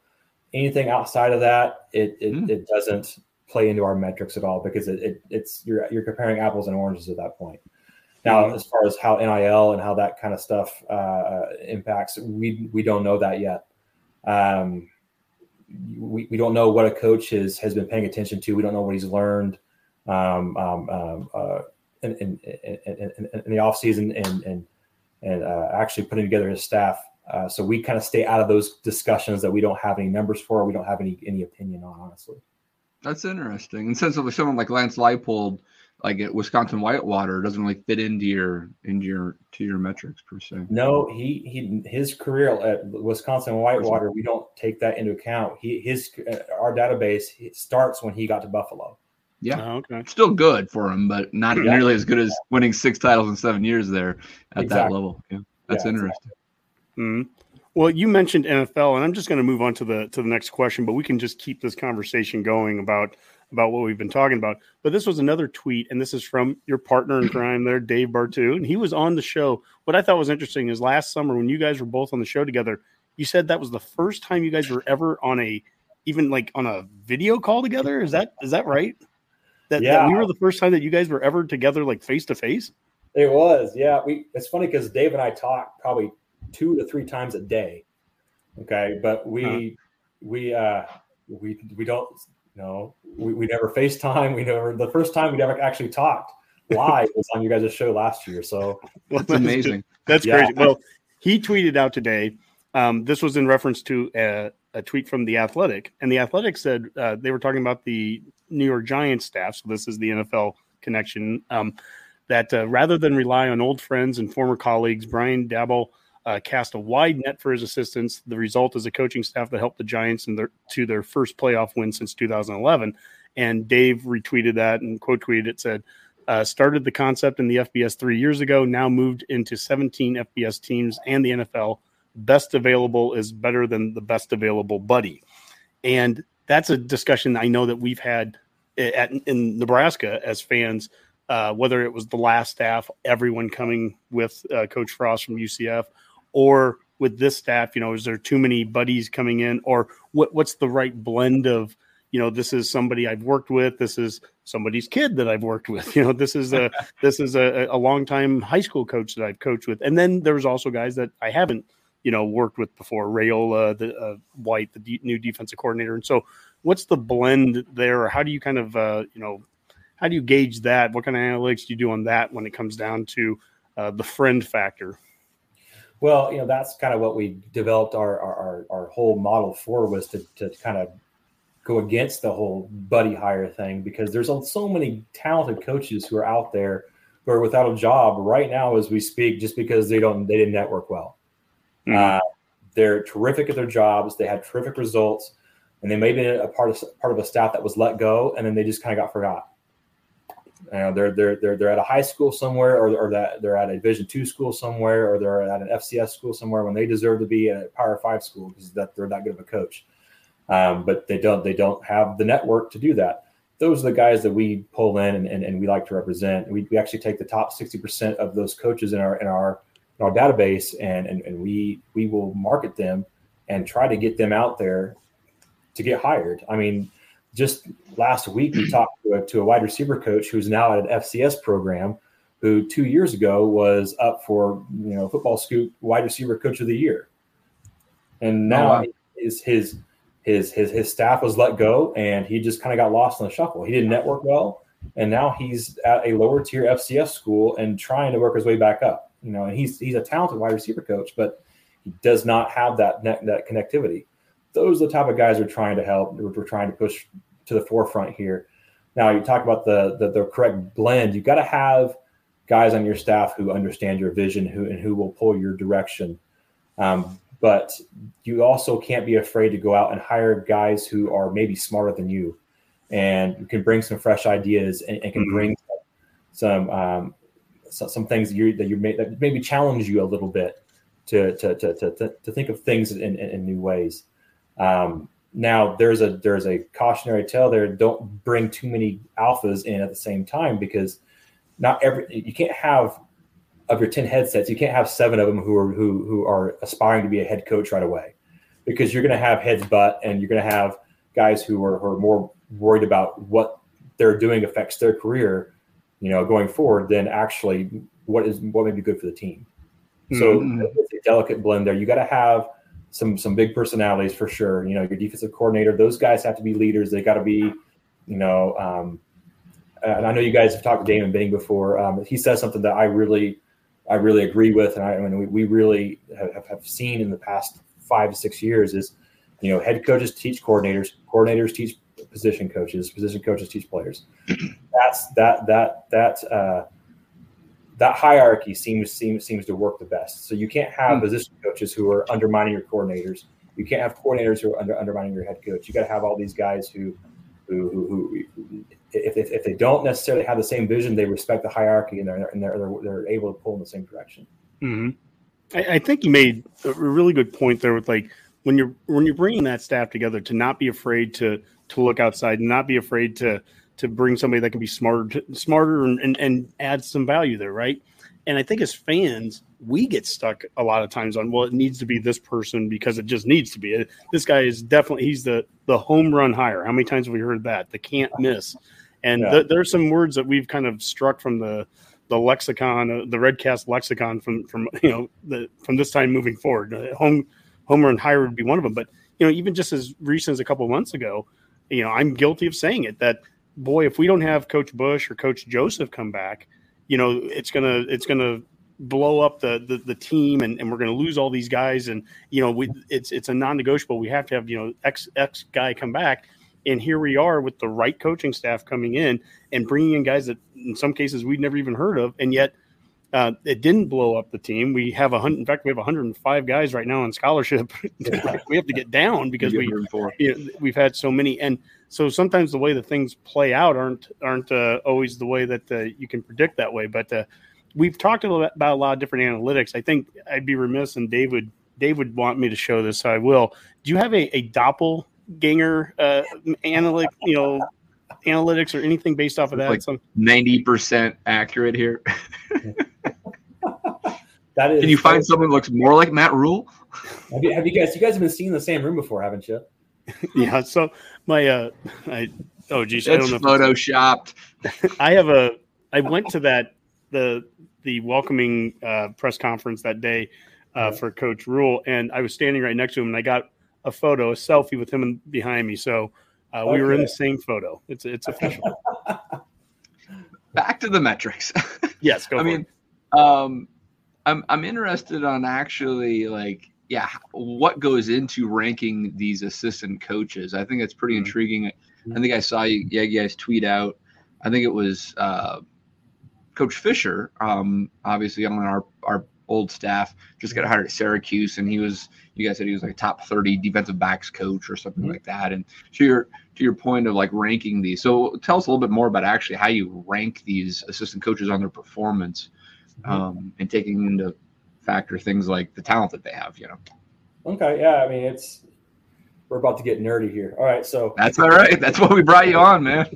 Anything outside of that, it it, Mm. it doesn't play into our metrics at all because it, it it's you're you're comparing apples and oranges at that point. Now, as far as how NIL and how that kind of stuff uh, impacts, we we don't know that yet. Um, we, we don't know what a coach has has been paying attention to. We don't know what he's learned. Um, um, um, uh, in, in, in, in, in the off season and and and uh, actually putting together his staff. Uh, so we kind of stay out of those discussions that we don't have any numbers for. We don't have any any opinion on, honestly. That's interesting. And since it was someone like Lance Leipold, like at Wisconsin Whitewater, doesn't really fit into your into your to your metrics per se. No, he he his career at Wisconsin Whitewater, we don't take that into account. He his uh, our database starts when he got to Buffalo. Yeah, Oh, okay. still good for him, but not Yeah. nearly as good as winning six titles in seven years there at that level. Yeah, that's Yeah, interesting. Mhm. Well, you mentioned NFL, and I'm just going to move on to the to the next question, but we can just keep this conversation going about about what we've been talking about. But this was another tweet, and this is from your partner in crime there, Dave Bartoo, and he was on the show. What I thought was interesting is last summer when you guys were both on the show together, you said that was the first time you guys were ever on a even like on a video call together. Is that is that right? That, that Yeah. we were the first time that you guys were ever together like face to face. It was, yeah. We it's funny because Dave and I talk probably two to three times a day. Okay, but we we uh we we don't you know we, we never FaceTime. [LAUGHS] We never the first time we never actually talked live was on you guys' show last year. So [LAUGHS] That's amazing. That's Yeah. crazy. Well, he tweeted out today. Um, this was in reference to a, a tweet from the Athletic, and the Athletic said uh, they were talking about the New York Giants staff. So this is the NFL connection. Um, that uh, rather than rely on old friends and former colleagues, Brian Daboll uh, cast a wide net for his assistants. The result is a coaching staff that helped the Giants their, to their first playoff win since 2011. And Dave retweeted that and quote tweeted it said, uh, started the concept in the FBS three years ago, now moved into 17 FBS teams and the NFL. Best available is better than the best available buddy. And that's a discussion I know that we've had at, in Nebraska as fans, uh, whether it was the last staff, everyone coming with uh, Coach Frost from UCF, or with this staff, you know, is there too many buddies coming in, or what, what's the right blend of, you know, this is somebody I've worked with, this is somebody's kid that I've worked with, [LAUGHS] you know, this is a [LAUGHS] this is a, a longtime high school coach that I've coached with, and then there's also guys that I haven't, you know, worked with before, Raiola, the uh, White, the de- new defensive coordinator, and so what's the blend there? Or how do you kind of, uh, you know, how do you gauge that? What kind of analytics do you do on that when it comes down to uh, the friend factor? Well, you know, that's kind of what we developed our our, our, whole model for was to, to kind of go against the whole buddy hire thing because there's so many talented coaches who are out there who are without a job right now as we speak just because they don't they didn't network well. Mhm. Uh, they're terrific at their jobs. They had terrific results, and they may have been a part of part of a staff that was let go, and then they just kind of got forgot. They're they're they're they're at a high school somewhere, or, or that they're at a Division two school somewhere, or they're at an FCS school somewhere when they deserve to be at a Power Five school because that they're that good of a coach. Um, but they don't they don't have the network to do that. Those are the guys that we pull in and, and, and we like to represent. We, we actually take the top sixty percent of those coaches in our in our in our database and, and and we we will market them and try to get them out there to get hired. I mean, just last week we talked to a, to a wide receiver coach who's now at an FCS program, who two years ago was up for you know football scoop wide receiver coach of the year, and oh, now wow. his his his his his staff was let go, and he just kind of got lost in the shuffle. He didn't network well, and now he's at a lower tier FCS school and trying to work his way back up. You know, and he's he's a talented wide receiver coach, but he does not have that net, that connectivity. Those are the type of guys we're trying to help. We're, trying to push to the forefront here. Now, you talk about the the, the correct blend. You've got to have guys on your staff who understand your vision, who and who will pull your direction. Um, but you also can't be afraid to go out and hire guys who are maybe smarter than you, and can bring some fresh ideas and, and can Mhm. bring some um, so, some things that you that you may that maybe challenge you a little bit to to to to, to think of things in, in, in new ways. Um, now there's a there's a cautionary tale there. Don't bring too many alphas in at the same time because not every you can't have of your 10 headsets you can't have seven of them who are who who are aspiring to be a head coach right away because you're going to have heads butt and you're going to have guys who are, who are more worried about what they're doing affects their career you know going forward than actually what is what may be good for the team so Mhm. it's a delicate blend there you got to have some some big personalities for sure you know your defensive coordinator those guys have to be leaders they got to be you know um, and I know you guys have talked to Damon Bing before. Um, he says something that I really, I really agree with, and I, I mean, we, we really have, have seen in the past five to six years is, you know, head coaches teach coordinators, coordinators teach position coaches, position coaches teach players. [CLEARS THROAT] That's that that that uh, that hierarchy seems seems seems to work the best. So you can't have Hmm. position coaches who are undermining your coordinators. You can't have coordinators who are under, undermining your head coach. You got to have all these guys who, who, who, who if, if, if, they don't necessarily have the same vision, they respect the hierarchy and they're and they're they're, they're able to pull in the same direction. Mm-hmm. I, I, think you made a really good point there with like when you're when you're bringing that staff together to not be afraid to to look outside and not be afraid to to bring somebody that can be smarter smarter and, and, and add some value there, right? And I think as fans, we get stuck a lot of times on well, it needs to be this person because it just needs to be. This guy is definitely he's the the home run hire. How many times have we heard that? The can't miss. And yeah. th- there are some words that we've kind of struck from the the lexicon, uh, the Redcast lexicon from from you know the from this time moving forward. Uh, home home run hire would be one of them, but you know even just as recent as a couple months ago, you know I'm guilty of saying it that boy if we don't have Coach Busch or Coach Joseph come back, you know it's gonna it's gonna blow up the the, the team and, and we're to lose all these guys. And you know we it's it's a non-negotiable. We have to have you know x x guy come back. And here we are with the right coaching staff coming in and bringing in guys that in some cases we'd never even heard of. And yet uh, it didn't blow up the team. We have a hundred. In fact, we have 105 guys right now on scholarship. [LAUGHS] we have to get down because we you know, we've had so many, and so sometimes the way the things play out aren't aren't uh, always the way that uh, you can predict that way. But uh, we've talked about a lot of different analytics. I think I'd be remiss, and Dave would Dave would want me to show this, so I will. Do you have a, a doppelganger uh, analytic, you know, analytics or anything based off of that? Like ninety percent accurate here. [LAUGHS] that is. Can you find someone that looks more like Matt Rhule? Have you, have you guys? You guys have been seeing the same room before, haven't you? [LAUGHS] yeah. So my uh, I oh geez, it's I don't know. Photoshopped. [LAUGHS] I have a. I went to that the the welcoming uh, press conference that day uh, for Coach Rhule, and I was standing right next to him, and I got a photo, a selfie with him behind me. So uh, we were in the same photo. It's it's official. [LAUGHS] Back to the metrics. yes, go. I mean, um, I'm I'm interested on actually like yeah, what goes into ranking these assistant coaches? I think it's pretty mm-hmm. intriguing. I think I saw you, yeah, you guys tweet out. I think it was uh, Coach Fisher, um, obviously on our our old staff, just got hired at Syracuse, and he was you guys said he was like a top thirty defensive backs coach or something mm-hmm. like that. And to your to your point of like ranking these, so tell us a little bit more about actually how you rank these assistant coaches on their performance, mm-hmm. Um, and taking into factor things like the talent that they have. You know. Okay. Yeah. I mean, it's we're about to get nerdy here. All right. So that's all right. That's what we brought you on, man.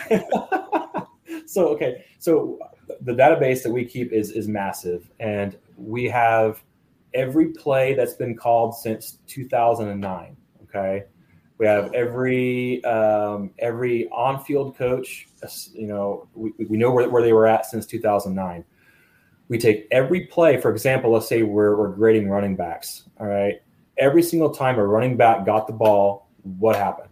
[LAUGHS] so okay. So the database that we keep is is massive, and we have every play that's been called since 2009. Okay, we have every um, every on-field coach. You know, we, we know where, where they were at since 2009. We take every play. For example, let's say we're, we're grading running backs. All right, every single time a running back got the ball, what happened?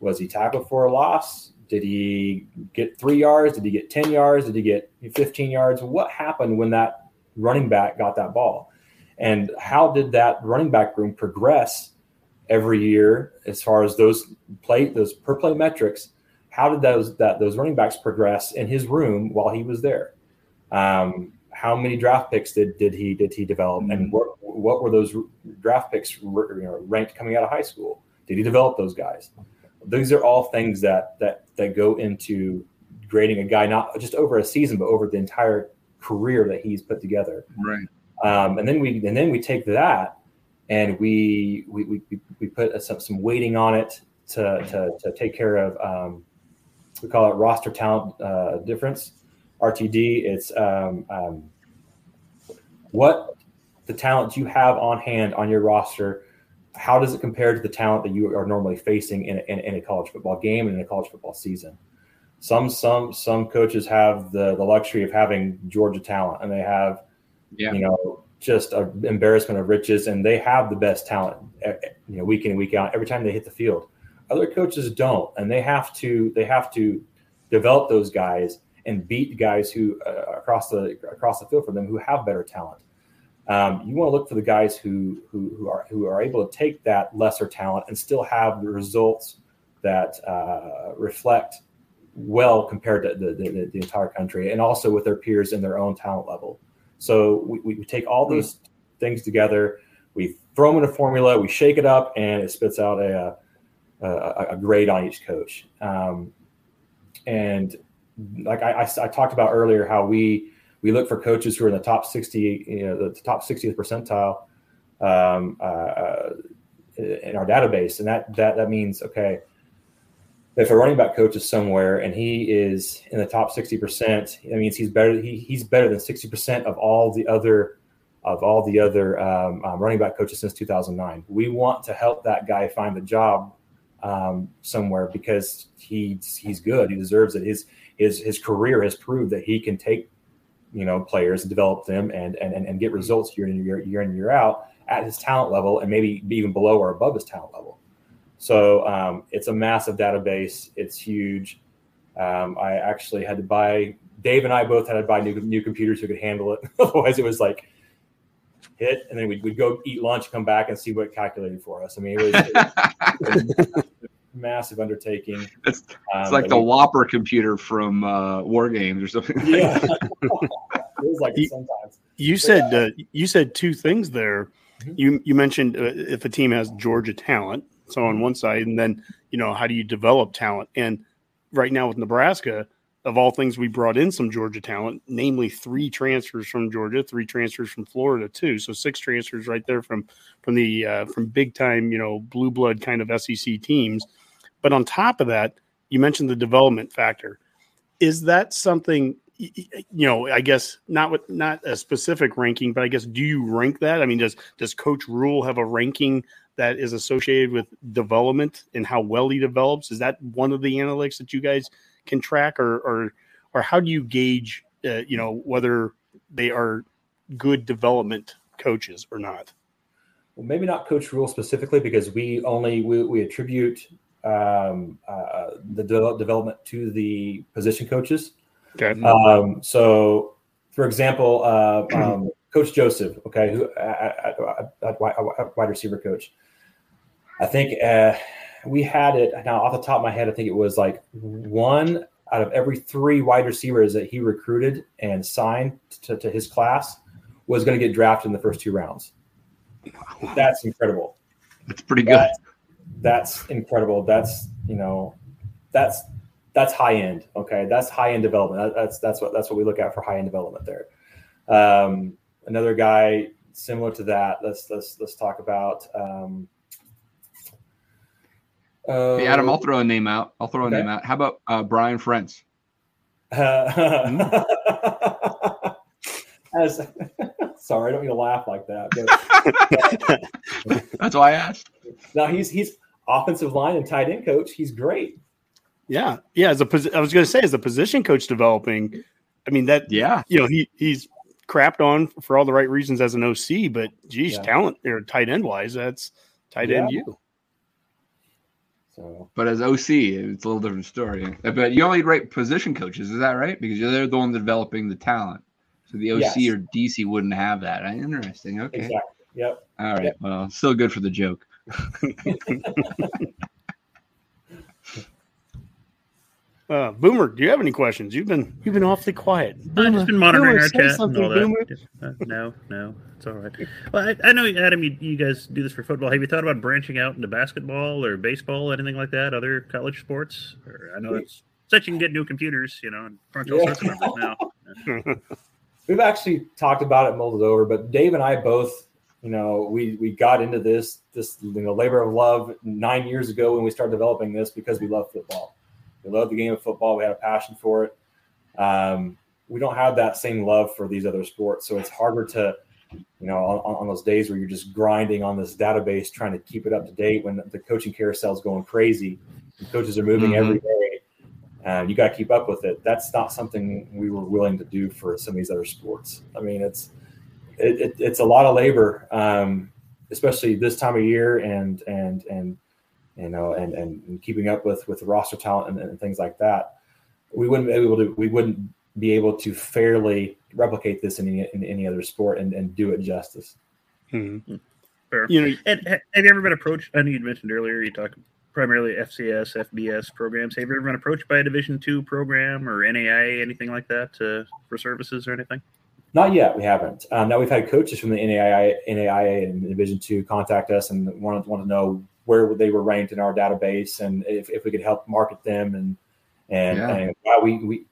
Was he tackled for a loss? Did he get three yards? Did he get 10 yards? Did he get 15 yards? What happened when that running back got that ball? And how did that running back room progress every year as far as those play, those per play metrics? How did those that those running backs progress in his room while he was there? Um, how many draft picks did, did he did he develop, and mm-hmm. what what were those draft picks you know, ranked coming out of high school? Did he develop those guys? these are all things that that that go into grading a guy not just over a season but over the entire career that he's put together right um, and then we and then we take that and we we, we, we put some, some weighting on it to, to, to take care of um, we call it roster talent uh, difference rtd it's um, um, what the talent you have on hand on your roster how does it compare to the talent that you are normally facing in a, in, in a college football game and in a college football season? Some some some coaches have the the luxury of having Georgia talent, and they have, yeah. you know, just an embarrassment of riches, and they have the best talent, eh, eh, you know, week in and week out, every time they hit the field. Other coaches don't, and they have to they have to develop those guys and beat guys who uh, across the across the field for them who have better talent. Um, you want to look for the guys who, who, who are who are able to take that lesser talent and still have the results that uh, reflect well compared to the, the, the, entire country and also with their peers in their own talent level. So we, we take all those mm-hmm. things together, we throw them in a formula, we shake it up, and it spits out a, a, a grade on each coach. Um, and like I, I, I, talked about earlier, how we we look for coaches who are in the top sixty, you know, the top 60th percentile um, uh, uh, in our database, and that that that means okay, if a running back coach is somewhere and he is in the top sixty percent, that means he's better. He, he's better than sixty percent of all the other of all the other um, um, running back coaches since 2009. We want to help that guy find a job um, somewhere because he's he's good. He deserves it. His his his career has proved that he can take you know players and develop them and and and get results year in year year in year out at his talent level and maybe even below or above his talent level. So um, it's a massive database. It's huge. Um, I actually had to buy. Dave and I both had to buy new new computers who could handle it. [LAUGHS] Otherwise, it was like hit, and then we'd, we'd go eat lunch, come back, and see what calculated for us. I mean, it was, it was [LAUGHS] massive undertaking. [LAUGHS] It's, it's um, like the we, WOPR computer from uh, War Games or something. Yeah, [LAUGHS] [LAUGHS] it was like you, sometimes. You but, said uh, you said two things there. Mm-hmm. You you mentioned uh, if a team has Georgia talent, so on one side, and then you know how do you develop talent? And right now with Nebraska, of all things, we brought in some Georgia talent, namely three transfers from Georgia, three transfers from Florida too. So six transfers right there from from the uh, from big time, you know, blue blood kind of SEC teams. But on top of that, you mentioned the development factor. Is that something? You know, I guess not with not a specific ranking, but I guess do you rank that? I mean, does does Coach Rhule have a ranking that is associated with development and how well he develops? Is that one of the analytics that you guys can track, or or or how do you gauge, uh, you know, whether they are good development coaches or not? Well, maybe not Coach Rhule specifically, because we only we, we attribute um, uh, the de- development to the position coaches. Okay. Um, so, for example, uh, um, [CLEARS THROAT] Coach Joseph, okay, who at, wide receiver coach, I think uh, we had it now off the top of my head. I think it was like one out of every three wide receivers that he recruited and signed to, to his class was going to get drafted in the first two rounds. That's incredible. That's pretty good. That, that's incredible. That's you know, that's that's high end. Okay, that's high end development. That, that's that's what that's what we look at for high end development there. Um, another guy similar to that. Let's let's let's talk about. Um, uh, hey, Adam, I'll throw a name out. I'll throw a okay. name out. How about uh, Brian Ferentz? Uh, [LAUGHS] as [LAUGHS] sorry, I don't mean to laugh like that. But, [LAUGHS] That's why I asked. Now he's he's offensive line and tight end coach. He's great. Yeah, yeah. As a I was going to say, as a position coach developing, I mean that. Yeah, you know he he's crapped on for all the right reasons as an OC, but geez, yeah. talent or tight end wise, that's tight yeah. end you. So, but as OC, it's a little different story. Uh, but you only rate position coaches, is that right? Because they're the ones developing the talent. So the OC yes. or DC wouldn't have that. Interesting. Okay. Exactly. Yep. All right. Yep. Well, still good for the joke. [LAUGHS] uh, Boomer, do you have any questions? You've been you've been awfully quiet. I've just been monitoring Boomer, our chat and all that. Uh, no, no, it's all right. Well, I, I know Adam, you, you, guys do this for football. Have you thought about branching out into basketball or baseball, anything like that? Other college sports? Or, I know it's such you can get new computers, you know, and crunch all yeah. sorts of numbers now. [LAUGHS] We've actually talked about it, molded over, but Dave and I both you know, we we got into this this you know labor of love nine years ago when we started developing this because we love football. We love the game of football. We had a passion for it. Um, we don't have that same love for these other sports, so it's harder to, you know, on, on those days where you're just grinding on this database trying to keep it up to date when the coaching carousel is going crazy, coaches are moving mm-hmm. every day. and you got to keep up with it. That's not something we were willing to do for some of these other sports. I mean, it's it, it, it's a lot of labor, um, especially this time of year, and and and you know, and and, keeping up with with the roster talent and, and, things like that. We wouldn't be able to. We wouldn't be able to fairly replicate this in any, in any other sport and, and do it justice. Mm-hmm. Fair. You know, and have you ever been approached? I know you mentioned earlier you talked primarily FCS, FBS programs. Have you ever been approached by a Division two program or NAIA, anything like that, to, for services or anything? Not yet. We haven't. Um, now we've had coaches from the NAIA, NAIA and Division two contact us and want to, want to know where they were ranked in our database and if, if we could help market them and And, yeah. and we, we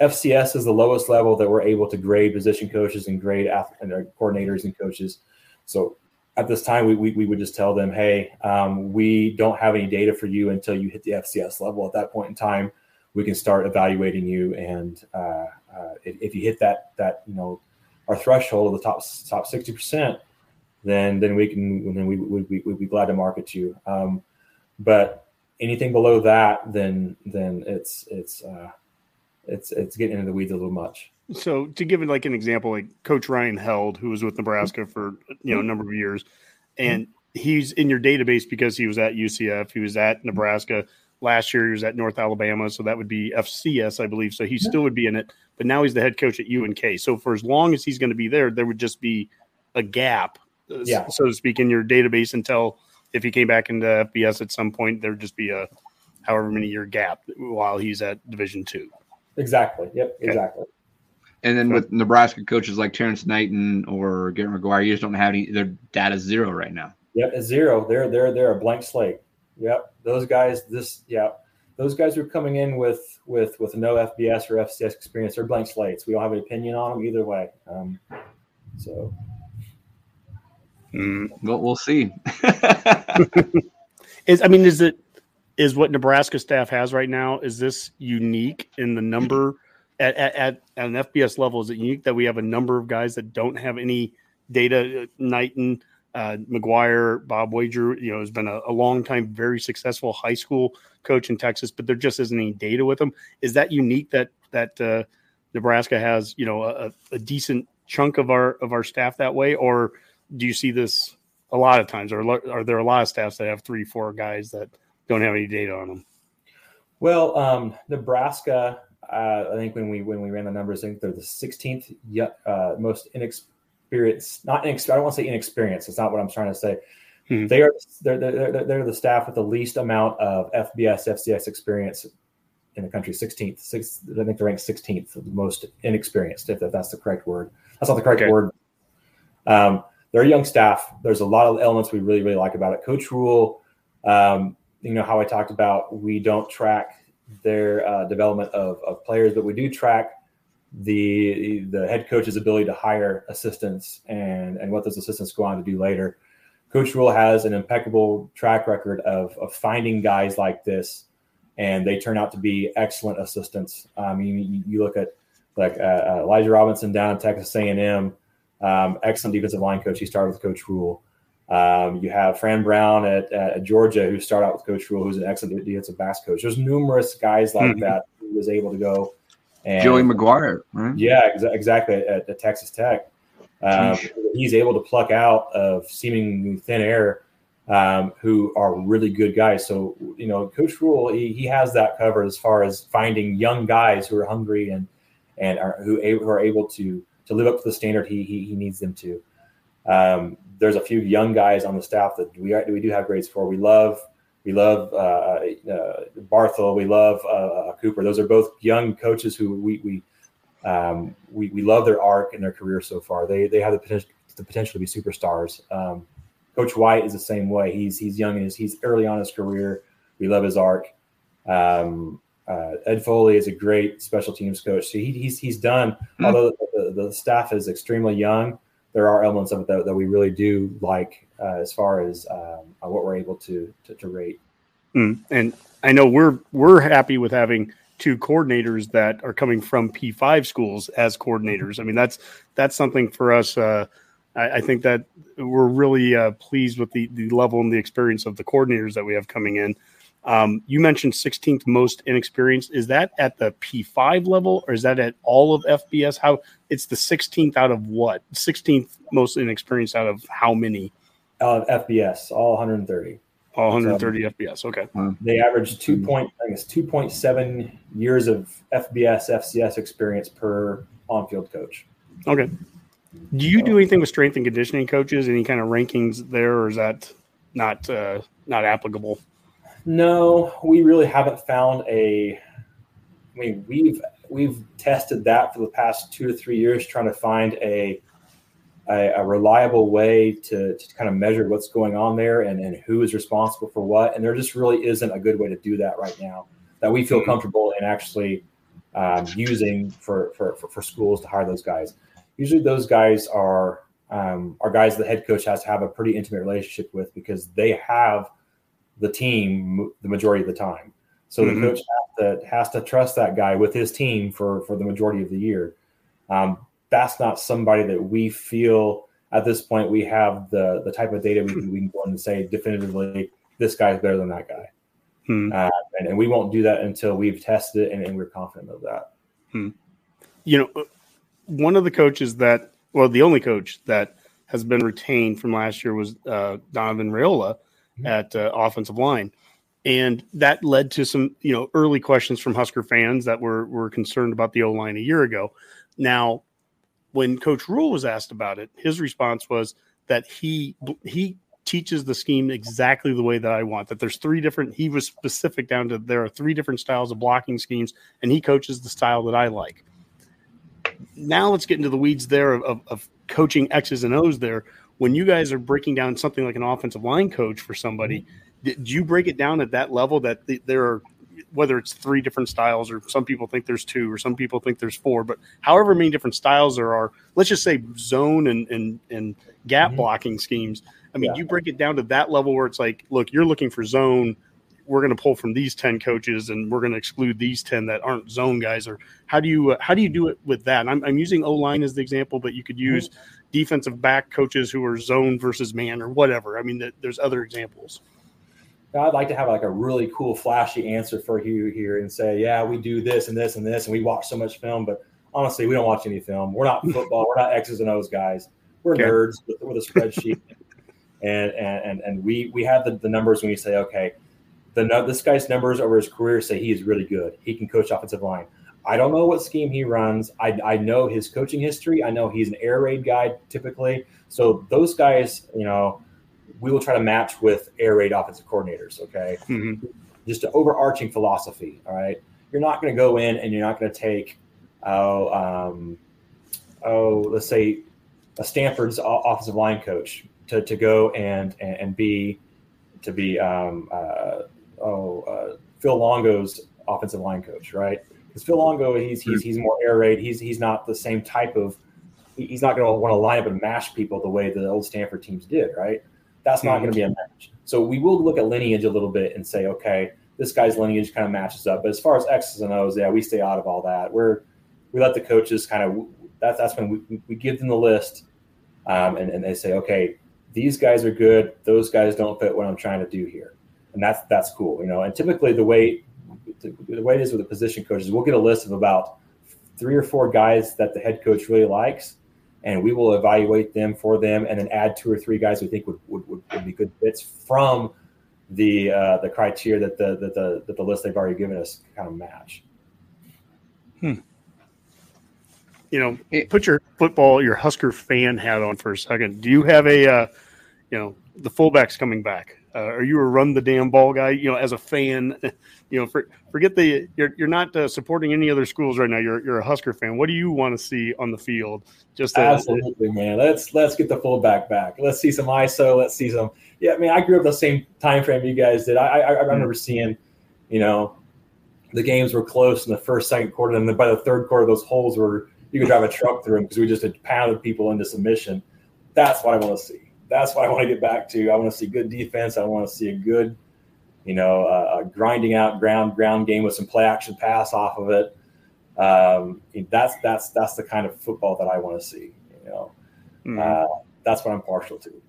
FCS is the lowest level that we're able to grade position coaches and grade and coordinators and coaches. So at this time, we, we, we would just tell them, hey, um, we don't have any data for you until you hit the FCS level. At that point in time, we can start evaluating you. And uh, uh, if, if, you hit that that you know our threshold of the top top sixty percent, then then we can then we would we, we, be glad to market you. Um, but anything below that, then then it's it's uh, it's it's getting into the weeds a little much. So to give like an example, like Coach Ryan Held, who was with Nebraska for you know a number of years, and he's in your database because he was at UCF, he was at Nebraska last year. He was at North Alabama, so that would be FCS, I believe. So he still would be in it, but now he's the head coach at UNK. So for as long as he's going to be there, there would just be a gap, uh, yeah. so to speak, in your database until if he came back into FBS at some point, there would just be a however many year gap while he's at Division two. Exactly. Yep. Okay. Exactly. And then with Nebraska coaches like Terrance Knighton or Garrett McGuire, you just don't have any. Their data zero right now. Yep, it's zero. They're they're they're a blank slate. Yep, those guys. This yeah, those guys are coming in with with with no FBS or FCS experience. They're blank slates. We don't have an opinion on them either way. Um, so, mm, well, we'll see. [LAUGHS] is I mean, is it is what Nebraska staff has right now. Is this unique in the number [CLEARS THROAT] at, at, at, an FBS level? Is it unique that we have a number of guys that don't have any data? Knighton, uh, McGuire, Bob Wager, you know, has been a, a long time, very successful high school coach in Texas, but there just isn't any data with them. Is that unique that that uh, Nebraska has, you know, a, a decent chunk of our of our staff that way, or do you see this a lot of times, or are there a lot of staffs that have three, four guys that don't have any data on them. Well, um, Nebraska, uh, I think when we when we ran the numbers, I think they're the 16th uh, most inexperienced. Not I don't want to say inexperienced. It's not what I'm trying to say. Hmm. They are they're, they're, they're the staff with the least amount of FBS FCS experience in the country. 16th, sixth, I think they're ranked 16th, the most inexperienced. If that's the correct word, that's not the correct okay. word. Um, they're a young staff. There's a lot of elements we really really like about it. Coach Rhule, Um, you know how I talked about we don't track their uh, development of, of players, but we do track the the head coach's ability to hire assistants and and what those assistants go on to do later. Coach Rhule has an impeccable track record of of finding guys like this, and they turn out to be excellent assistants. I mean, you, you look at like uh, uh Elijah Robinson down at Texas A&M, um, excellent defensive line coach. He started with Coach Rhule. Um, you have Fran Brown at, at, Georgia, who started out with Coach Rhule, who's an excellent defensive backs coach. There's numerous guys like mm-hmm. that who was able to go. And, Joey McGuire, right? Yeah, ex- exactly at, at, Texas Tech. Um, he's able to pluck out of seemingly thin air um, who are really good guys. So, you know, Coach Rhule he, he has that covered as far as finding young guys who are hungry and and are, who, who are able to to live up to the standard he, he, he needs them to. Um, there's a few young guys on the staff that we are, we do have grades for. We love we love uh, uh, Barthel. We love uh, uh, Cooper. Those are both young coaches who we we, um, we we love their arc and their career so far. They they have the potential the potential to be superstars. Um, Coach White is the same way. He's he's young and he's early on his career. We love his arc. Um, uh, Ed Foley is a great special teams coach. So he, he's he's done. Mm-hmm. Although the, the, staff is extremely young, there are elements of it that, that we really do like uh, as far as um, uh, what we're able to to, to rate. Mm, and I know we're we're happy with having two coordinators that are coming from P5 schools as coordinators. I mean, that's that's something for us. Uh, I, I, think that we're really uh, pleased with the the level and the experience of the coordinators that we have coming in. Um, you mentioned 16th most inexperienced. Is that at the P5 level or is that at all of FBS? How it's the 16th out of what? 16th most inexperienced out of how many? Uh, FBS, all 130. All 130 so, FBS. Okay. They average two point, I guess, 2.7 years of FBS, FCS experience per on-field coach. Okay. Do you do anything with strength and conditioning coaches? Any kind of rankings there, or is that not uh, not applicable? No, we really haven't found a. I mean, we've we've tested that for the past two to three years, trying to find a a, a reliable way to, to kind of measure what's going on there and, and who is responsible for what. And there just really isn't a good way to do that right now. that we feel comfortable in actually um, using for, for, for for schools to hire those guys. Usually, those guys are um, are guys the head coach has to have a pretty intimate relationship with because they have the team the majority of the time. So mm-hmm. the coach has to, has to trust that guy with his team for for the majority of the year. Um, that's not somebody that we feel at this point we have the the type of data we, we can go in and say definitively this guy's better than that guy. Hmm. Uh, and, and, we won't do that until we've tested it and, and we're confident of that. Hmm. You know, one of the coaches that, well, the only coach that has been retained from last year was uh, Donovan Raiola, hmm. At uh, offensive line. And that led to some, you know, early questions from Husker fans that were were concerned about the O line a year ago. Now, when Coach Rhule was asked about it, his response was that he he teaches the scheme exactly the way that I want. That there's three different. He was specific down to there are three different styles of blocking schemes, and he coaches the style that I like. Now let's get into the weeds there of, of, of coaching X's and O's. There, when you guys are breaking down something like an offensive line coach for somebody, do you break it down at that level that there are whether it's three different styles or some people think there's two or some people think there's four, but however many different styles there are, let's just say zone and and, and gap mm-hmm. blocking schemes. I mean, yeah. you break it down to that level where it's like, look, you're looking for zone. We're going to pull from these ten coaches, and we're going to exclude these ten that aren't zone guys. Or how do you uh, how do you do it with that? And I'm, I'm using O line as the example, but you could use mm-hmm. Defensive back coaches who are zone versus man or whatever. I mean, there's other examples. I'd like to have like a really cool, flashy answer for you here and say, yeah, we do this and this and this, and we watch so much film. But honestly, we don't watch any film. We're not [LAUGHS] football. we're not X's and O's guys. We're okay. nerds with, with, a spreadsheet, [LAUGHS] and and and we we have the, the numbers when we say, okay, the this guy's numbers over his career say he is really good. He can coach offensive line. I don't know what scheme he runs. I, I know his coaching history. I know he's an air raid guy typically. So those guys, you know we will try to match with air raid offensive coordinators. Okay, mm-hmm. just an overarching philosophy. All right, you're not going to go in and you're not going to take oh um, oh let's say a Stanford's offensive line coach to, to go and, and, and be to be um, uh, oh uh, Phil Longo's offensive line coach, right? Because Phil Longo, he's he's he's more air raid. He's he's not the same type of. He's not going to want to line up and mash people the way the old Stanford teams did, right? That's not going to be a match. So we will look at lineage a little bit and say, okay, this guy's lineage kind of matches up. But as far as X's and O's, yeah, we stay out of all that. We're we let the coaches kind of that's that's when we, we give them the list um, and, and they say, okay, these guys are good. Those guys don't fit what I'm trying to do here, and that's that's cool, you know. And typically the way the way it is with the position coaches, we'll get a list of about three or four guys that the head coach really likes, and we will evaluate them for them and then add two or three guys we think would, would, would, would be good fits from the uh, the criteria that the, that the that the list they've already given us kind of match. Hmm. You know, put your football, your Husker fan hat on for a second. Do you have a, uh, you know, the fullbacks coming back? Uh, are you a run the damn ball guy? You know, as a fan, [LAUGHS] you know, for, forget the you're you're not uh, supporting any other schools right now. You're you're a Husker fan. What do you want to see on the field? Just to, absolutely, man. Let's let's get the fullback back. Let's see some ISO. Let's see some. Yeah, I mean, I grew up the same time frame you guys did. I I, I remember seeing, you know, the games were close in the first, second quarter, and then by the third quarter, those holes were you could drive a truck through them because we just had pounded people into submission. That's what I want to see that's what I want to get back to. I want to see good defense. I want to see a good, you know, uh, grinding out ground ground game with some play action pass off of it. Um, that's that's that's the kind of football that I want to see. You know, mm-hmm. uh, that's what I'm partial to.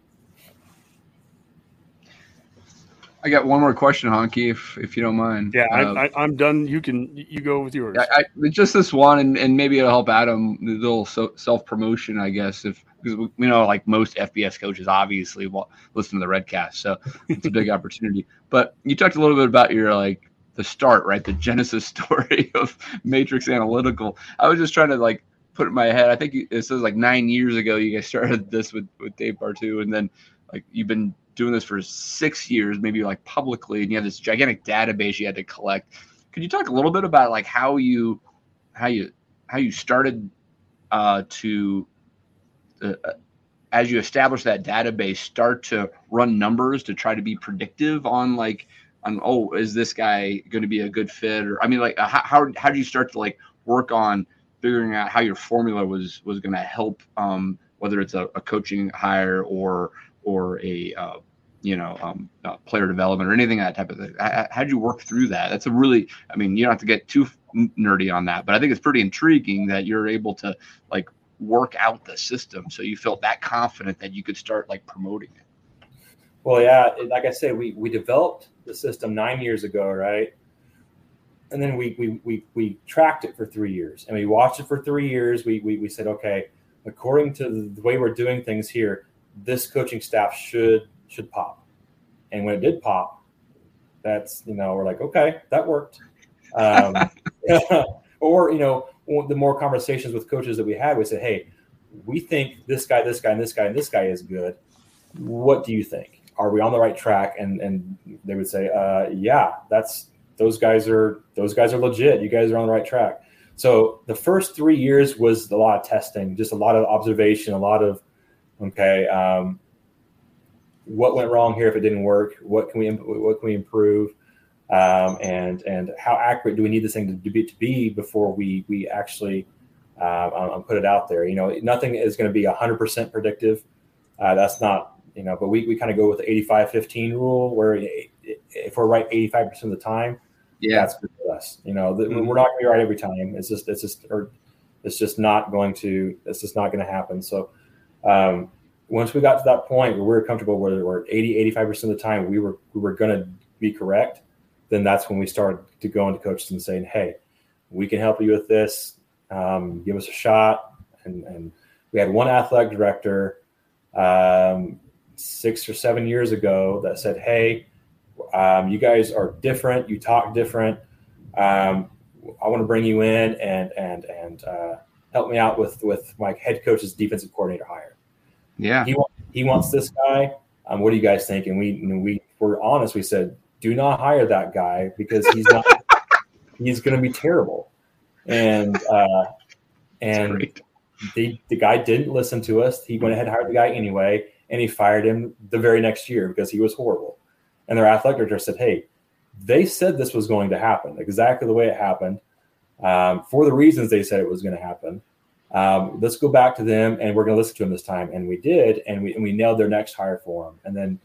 I got one more question, Honky, if if you don't mind. Yeah, uh, I, am done. You can you go with yours. I, I, just this one, and, and maybe it'll help Adam the little so, self promotion, I guess. If because we know like most FBS coaches obviously listen to the Redcast, so it's a big [LAUGHS] opportunity. But you talked a little bit about your like the start, right? The genesis [LAUGHS] story of Matrix Analytical. I was just trying to like put in my head. I think it says like nine years ago you guys [LAUGHS] started this with with Dave Bartoo, and then like you've been doing this for six years, maybe like publicly, and you have this gigantic database you had to collect. Could you talk a little bit about like how you how you how you started uh, to uh, as you establish that database start to run numbers to try to be predictive on like on oh is this guy going to be a good fit or I mean like how how how did you start to like work on figuring out how your formula was was going to help um, whether it's a, a, coaching hire or or a uh, you know um, uh, player development or anything that type of thing. How, how'd you work through that? That's a really I mean you don't have to get too nerdy on that, but I think it's pretty intriguing that you're able to like work out the system so you felt that confident that you could start like promoting it. Well, yeah, like I said, we we developed the system nine years ago, right? and then we, we we we tracked it for three years and we watched it for three years we we, we said okay according to the way we're doing things here this coaching staff should should pop and when it did pop that's you know we're like okay that worked um, [LAUGHS] or you know the more conversations with coaches that we had we said hey we think this guy this guy and this guy and this guy is good what do you think are we on the right track and and they would say uh, yeah that's those guys are those guys are legit. You guys are on the right track. So the first three years was a lot of testing, just a lot of observation, a lot of okay, um, what went wrong here if it didn't work? What can we what can we improve? Um, and and how accurate do we need this thing to, be to be before we we actually uh, um, um, put it out there? You know, nothing is going to be hundred percent predictive. Uh, that's not you know, but we, we kind of go with the 85-15 rule where if we're right 85% of the time, yeah, that's good for us. You know, the, mm-hmm. we're not going to be right every time. It's just, it's just, or it's just not going to, it's just not going to happen. So, um, once we got to that point where we were comfortable where we're 80, 85% of the time we were, we were going to be correct, then that's when we started to go into coaches and saying, Hey, we can help you with this. Um, give us a shot. And, and we had one athletic director, um, six or seven years ago that said, Hey, um, you guys are different. You talk different. Um, I want to bring you in and and and uh, help me out with with my head coach's defensive coordinator hire. Yeah, he he wants this guy. Um, what do you guys think? And we we were honest. We said, do not hire that guy because he's not. [LAUGHS] he's going to be terrible. And uh, and the the guy didn't listen to us. He went ahead and hired the guy anyway, and he fired him the very next year because he was horrible and their athletic director said, "Hey, they said this was going to happen exactly the way it happened um, for the reasons they said it was going to happen. Um, let's go back to them, and we're going to listen to them this time." And we did, and we and we nailed their next hire for them. And then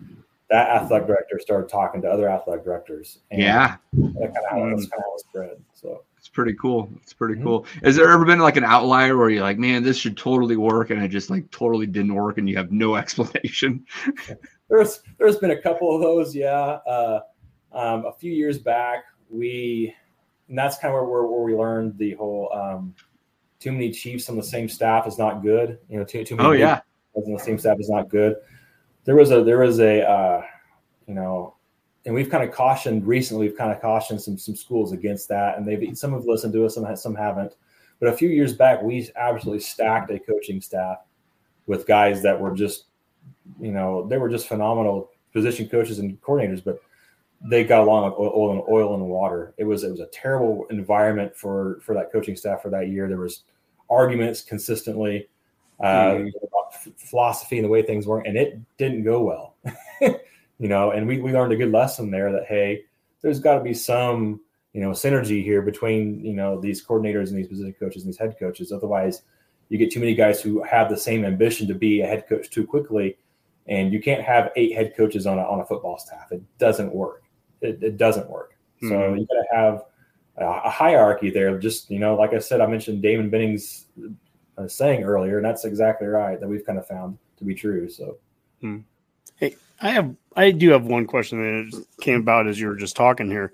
that athletic director started talking to other athletic directors. And yeah, that kind of that's kind of how it spread. So it's pretty cool. It's pretty mm-hmm. cool. Has there ever been like an outlier where you're like, man, this should totally work, and it just like totally didn't work, and you have no [LAUGHS] explanation? there's there's been a couple of those, yeah. Uh, um, a few years back, we and that's kind of where, where we learned the whole um, too many Chiefs on the same staff is not good. You know, too too many oh yeah on the same staff is not good. There was a there was a uh, you know, and we've kind of cautioned recently. We've kind of cautioned some some schools against that, and they've some have listened to us, some some haven't. But a few years back, we absolutely stacked a coaching staff with guys that were just you know, they were just phenomenal position coaches and coordinators, but they got along like oil and oil and water. It was it was a terrible environment for for that coaching staff for that year. There was arguments consistently uh, mm. about philosophy and the way things were, and it didn't go well. [LAUGHS] you know, and we we learned a good lesson there that hey, there's got to be some you know synergy here between you know these coordinators and these position coaches and these head coaches. Otherwise, you get too many guys who have the same ambition to be a head coach too quickly and you can't have eight head coaches on a, on a football staff. It doesn't work. It, it doesn't work. Mm-hmm. So you got to have a, hierarchy there. Just you know, like I said, I mentioned Damon Benning's uh, saying earlier, and that's exactly right. That we've kind of found to be true. So, hmm. hey, I have I do have one question that came about as you were just talking here.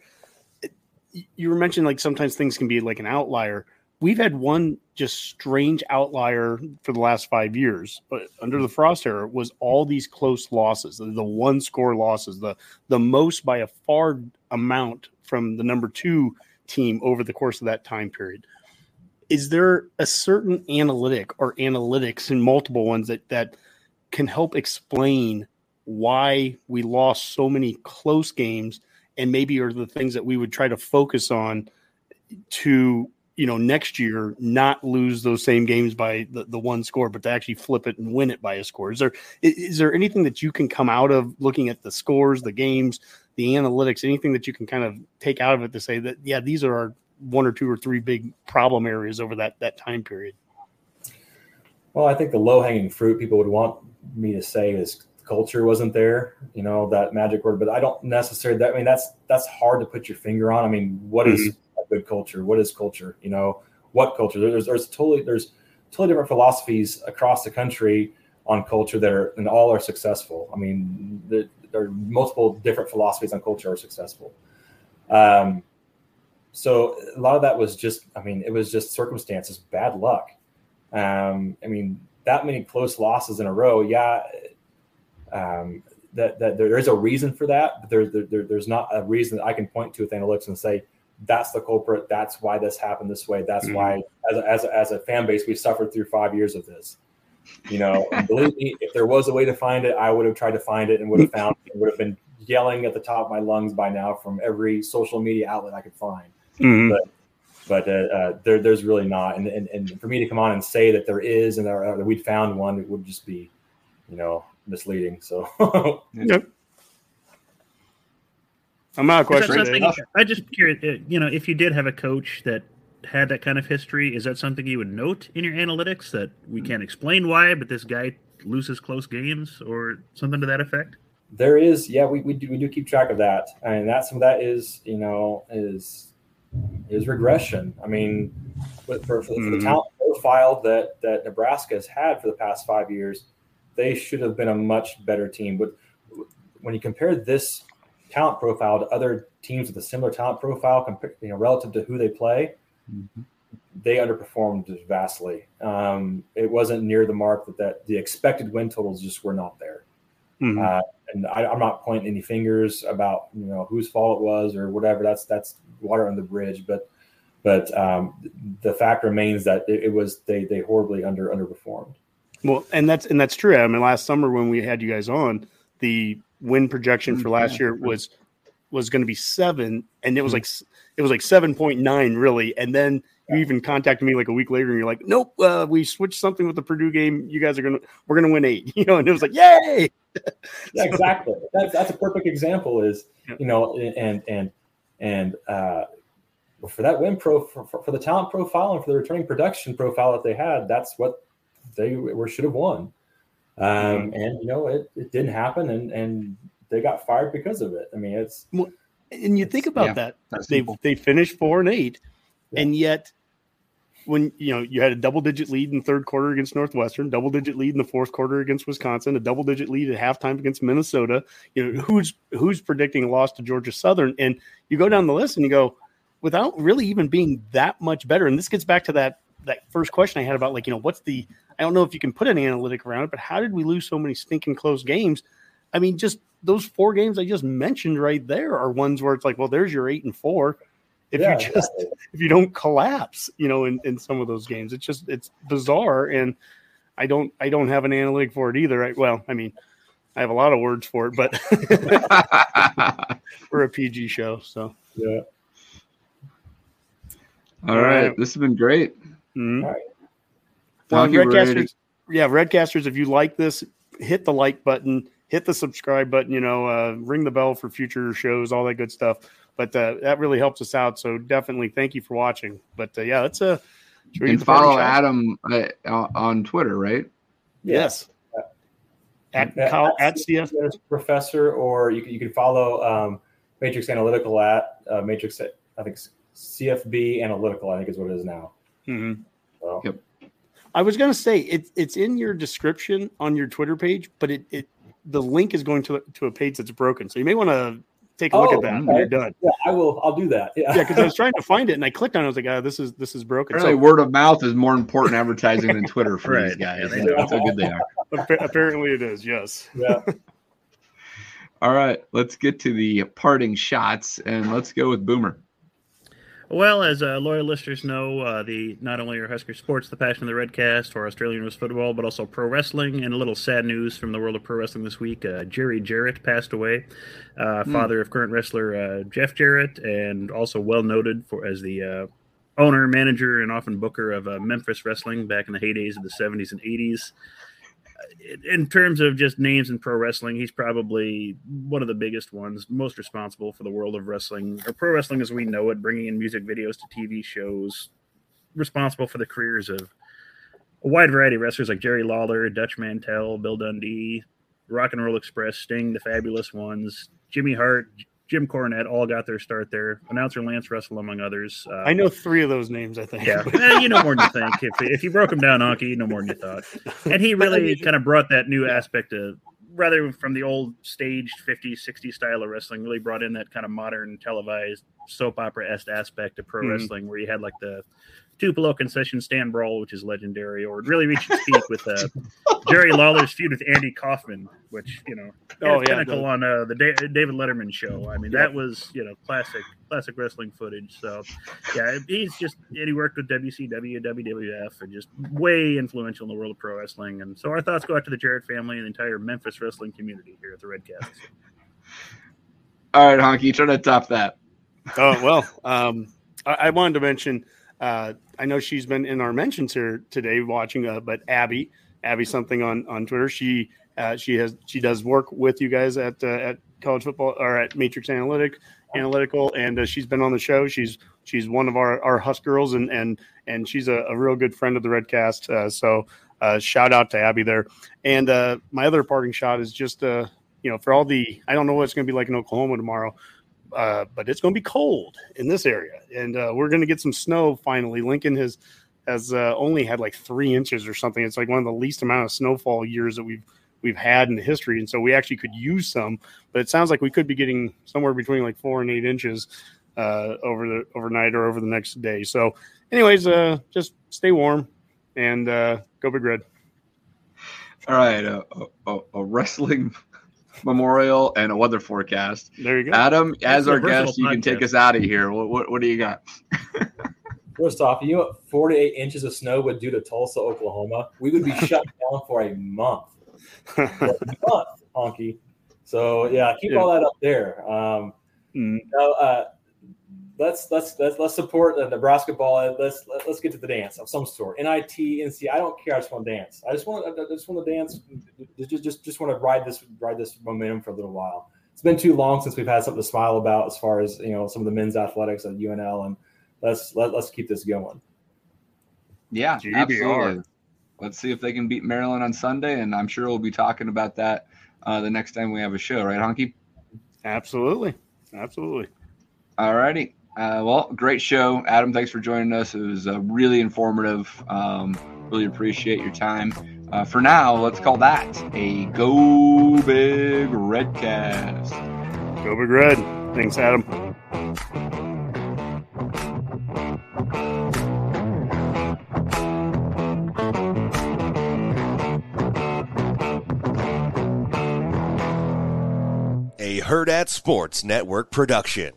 You were mentioning like sometimes things can be like an outlier we've had one just strange outlier for the last five years but under the frost era was all these close losses the one score losses the the most by a far amount from the number two team over the course of that time period is there a certain analytic or analytics and multiple ones that that can help explain why we lost so many close games and maybe are the things that we would try to focus on to you know, next year not lose those same games by the, the one score, but to actually flip it and win it by a score. Is there is there anything that you can come out of looking at the scores, the games, the analytics, anything that you can kind of take out of it to say that yeah, these are our one or two or three big problem areas over that that time period? Well, I think the low hanging fruit people would want me to say is culture wasn't there, you know, that magic word, but I don't necessarily that I mean that's that's hard to put your finger on. I mean, what mm-hmm. is a good culture? What is culture? You know, what culture? There's there's totally there's totally different philosophies across the country on culture that are and all are successful. I mean, the, there are multiple different philosophies on culture are successful. Um, so a lot of that was just, I mean, it was just circumstances, bad luck. Um, I mean, that many close losses in a row, yeah, um, that, that there is a reason for that, but there, there, there's not a reason that I can point to with analytics and say that's the culprit. That's why this happened this way. That's mm-hmm. why, as a, as, a, as a fan base, we suffered through five years of this. You know, [LAUGHS] believe me, if there was a way to find it, I would have tried to find it and would have found it. Would have been yelling at the top of my lungs by now from every social media outlet I could find. Mm-hmm. But but uh, uh, there, there's really not. And, and, and for me to come on and say that there is and there, that we'd found one, it would just be, you know, misleading. So, [LAUGHS] yep. I'm not questioning. I just curious, uh, you know, if you did have a coach that had that kind of history, is that something you would note in your analytics that we can't explain why, but this guy loses close games or something to that effect? There is, yeah, we, we do we do keep track of that, and that some of that is you know is is regression. I mean, for, for, for mm-hmm. the talent profile that that Nebraska has had for the past five years, they should have been a much better team. But when you compare this talent profile to other teams with a similar talent profile, compared, you know, relative to who they play, mm-hmm. they underperformed vastly. Um, it wasn't near the mark that, that the expected win totals just were not there. Mm-hmm. Uh, and I, am not pointing any fingers about you know whose fault it was or whatever. That's that's water on the bridge. But but um, the fact remains that it, it, was they they horribly under underperformed. Well, and that's and that's true. I mean, last summer when we had you guys on, the win projection for last year was was going to be seven, and it was like it was like seven point nine really, and then you even contacted me like a week later, and you're like, "Nope, uh, we switched something with the Purdue game. You guys are gonna we're gonna win eight, [LAUGHS] you know." And it was like, "Yay!" [LAUGHS] yeah, exactly. That's that's a perfect example. Is you know, and and and uh, for that win pro for, for, the talent profile and for the returning production profile that they had, that's what they were should have won. Um, mm-hmm. And you know, it, it didn't happen, and and they got fired because of it. I mean, it's well, and you think about yeah, that they simple. they finished four and eight, yeah. and yet when you know you had a double digit lead in third quarter against Northwestern, double digit lead in the fourth quarter against Wisconsin, a double digit lead at halftime against Minnesota. You know who's who's predicting a loss to Georgia Southern, and you go down the list and you go without really even being that much better. And this gets back to that that first question I had about like you know what's the I don't know if you can put an analytic around it, but how did we lose so many stinking close games? I mean, just those four games I just mentioned right there are ones where it's like, well, there's your eight and four if yeah, you just exactly. if you don't collapse, you know, in, in some of those games. It's just it's bizarre and I don't I don't have an analytic for it either. I, well, I mean, I have a lot of words for it, but [LAUGHS] we're a PG show, so yeah. All right, this has been great. Mm-hmm. All right. Well, Redcasters, yeah, Redcasters, if you like this, hit the like button, hit the subscribe button, you know, uh, ring the bell for future shows, all that good stuff but uh, that really helps us out. So definitely thank you for watching. But uh, yeah, it's a and follow Adam uh, on Twitter, right? Yes. At, at, Kyle, at CS professor, or you can, you can follow um, Matrix Analytical at uh, Matrix. I think CFB Analytical. I think is what it is now. Mm-hmm. So. Yep. I was going to say it's it's in your description on your Twitter page, but it, it the link is going to to a page that's broken. So you may want to take a look oh, at that okay. when you're done. Yeah, I will. I'll do that. Yeah, because yeah, I was trying to [LAUGHS] find it and I clicked on it. I was like, oh, this is this is broken. Apparently, so, word of mouth is more important advertising than Twitter for [LAUGHS] right. these guys. That's how good they are. Apparently, it is. Yes. Yeah. [LAUGHS] All right, let's get to the parting shots and let's go with Boomer. Well, as uh, loyal listeners know, uh, the not only are Husker sports the passion of the Redcast for Australian rules football, but also pro wrestling. And a little sad news from the world of pro wrestling this week: uh, Jerry Jarrett passed away, uh, mm. father of current wrestler uh, Jeff Jarrett, and also well noted for as the uh, owner, manager, and often booker of uh, Memphis Wrestling back in the heydays of the 70s and 80s. In terms of just names in pro wrestling, he's probably one of the biggest ones, most responsible for the world of wrestling, or pro wrestling as we know it, bringing in music videos to TV shows, responsible for the careers of a wide variety of wrestlers like Jerry Lawler, Dutch Mantell, Bill Dundee, Rock and Roll Express, Sting, the Fabulous Ones, Jimmy Hart, Jim Cornette all got their start there. Announcer Lance Russell, among others. Uh, I know three of those names. I think. Yeah, eh, you know more than you think. If, if you broke them down, Honky, you know more than you thought. And he really [LAUGHS] kind of brought that new aspect of rather from the old staged 50s, 60s style of wrestling. Really brought in that kind of modern televised soap opera esque aspect of pro mm-hmm. wrestling, where you had like the Tupelo concession stand brawl, which is legendary, or really reached its peak with uh, Jerry Lawler's feud with Andy Kaufman, which you know, oh yeah, pinnacle the, on uh, the David Letterman show. I mean, that was you know classic classic wrestling footage. So yeah, he's just and he worked with WCW, WWF, and just way influential in the world of pro wrestling. And so our thoughts go out to the Jarrett family and the entire Memphis wrestling community here at the Red Redcast. All right, Honky, try to top that. Oh well, um, I, I wanted to mention uh, I know she's been in our mentions here today watching, uh, but Abby, Abby something on on Twitter. She uh, she has she does work with you guys at uh, at college football or at Matrix Analytic Analytical, and uh, she's been on the show. She's she's one of our our Husk girls, and and and she's a, a real good friend of the Redcast. Uh, so shout out to Abby there. And my other parting shot is just uh, you know for all the I don't know what it's going to be like in Oklahoma tomorrow, uh, but it's going to be cold in this area, and uh, we're going to get some snow finally. Lincoln has has uh, only had like three inches or something. It's like one of the least amount of snowfall years that we've we've had in the history, and so we actually could use some. But it sounds like we could be getting somewhere between like four and eight inches uh, over the overnight or over the next day. So, anyways, uh, just stay warm and uh, go big red. All right, a, a, a wrestling memorial and a weather forecast. There you go. Adam, as our guest, you can take us out of here. What, what, what do you got? [LAUGHS] First off, you know what 48 inches of snow would do to Tulsa, Oklahoma? We would be shut [LAUGHS] down for a month. For [LAUGHS] a month, honky. So, yeah, keep yeah. all that up there. Um, mm. now, uh, let's let's let's let's support the Nebraska ball. Let's let, us let us get to the dance of some sort. NIT, NC. I don't care. I just want to dance. I just want I just want to dance. Just just just want to ride this ride this momentum for a little while. It's been too long since we've had something to smile about as far as you know some of the men's athletics at UNL, and let's let, let's keep this going. Yeah, GBR. absolutely. Let's see if they can beat Maryland on Sunday, and I'm sure we'll be talking about that uh, the next time we have a show, right, Honky? Absolutely, absolutely. All righty. Uh, well, great show, Adam. Thanks for joining us. It was uh, really informative. Um, really appreciate your time. Uh, for now, let's call that a Go Big Redcast. Go Big Red. Thanks, Adam. A Hurrdat Sports Network production.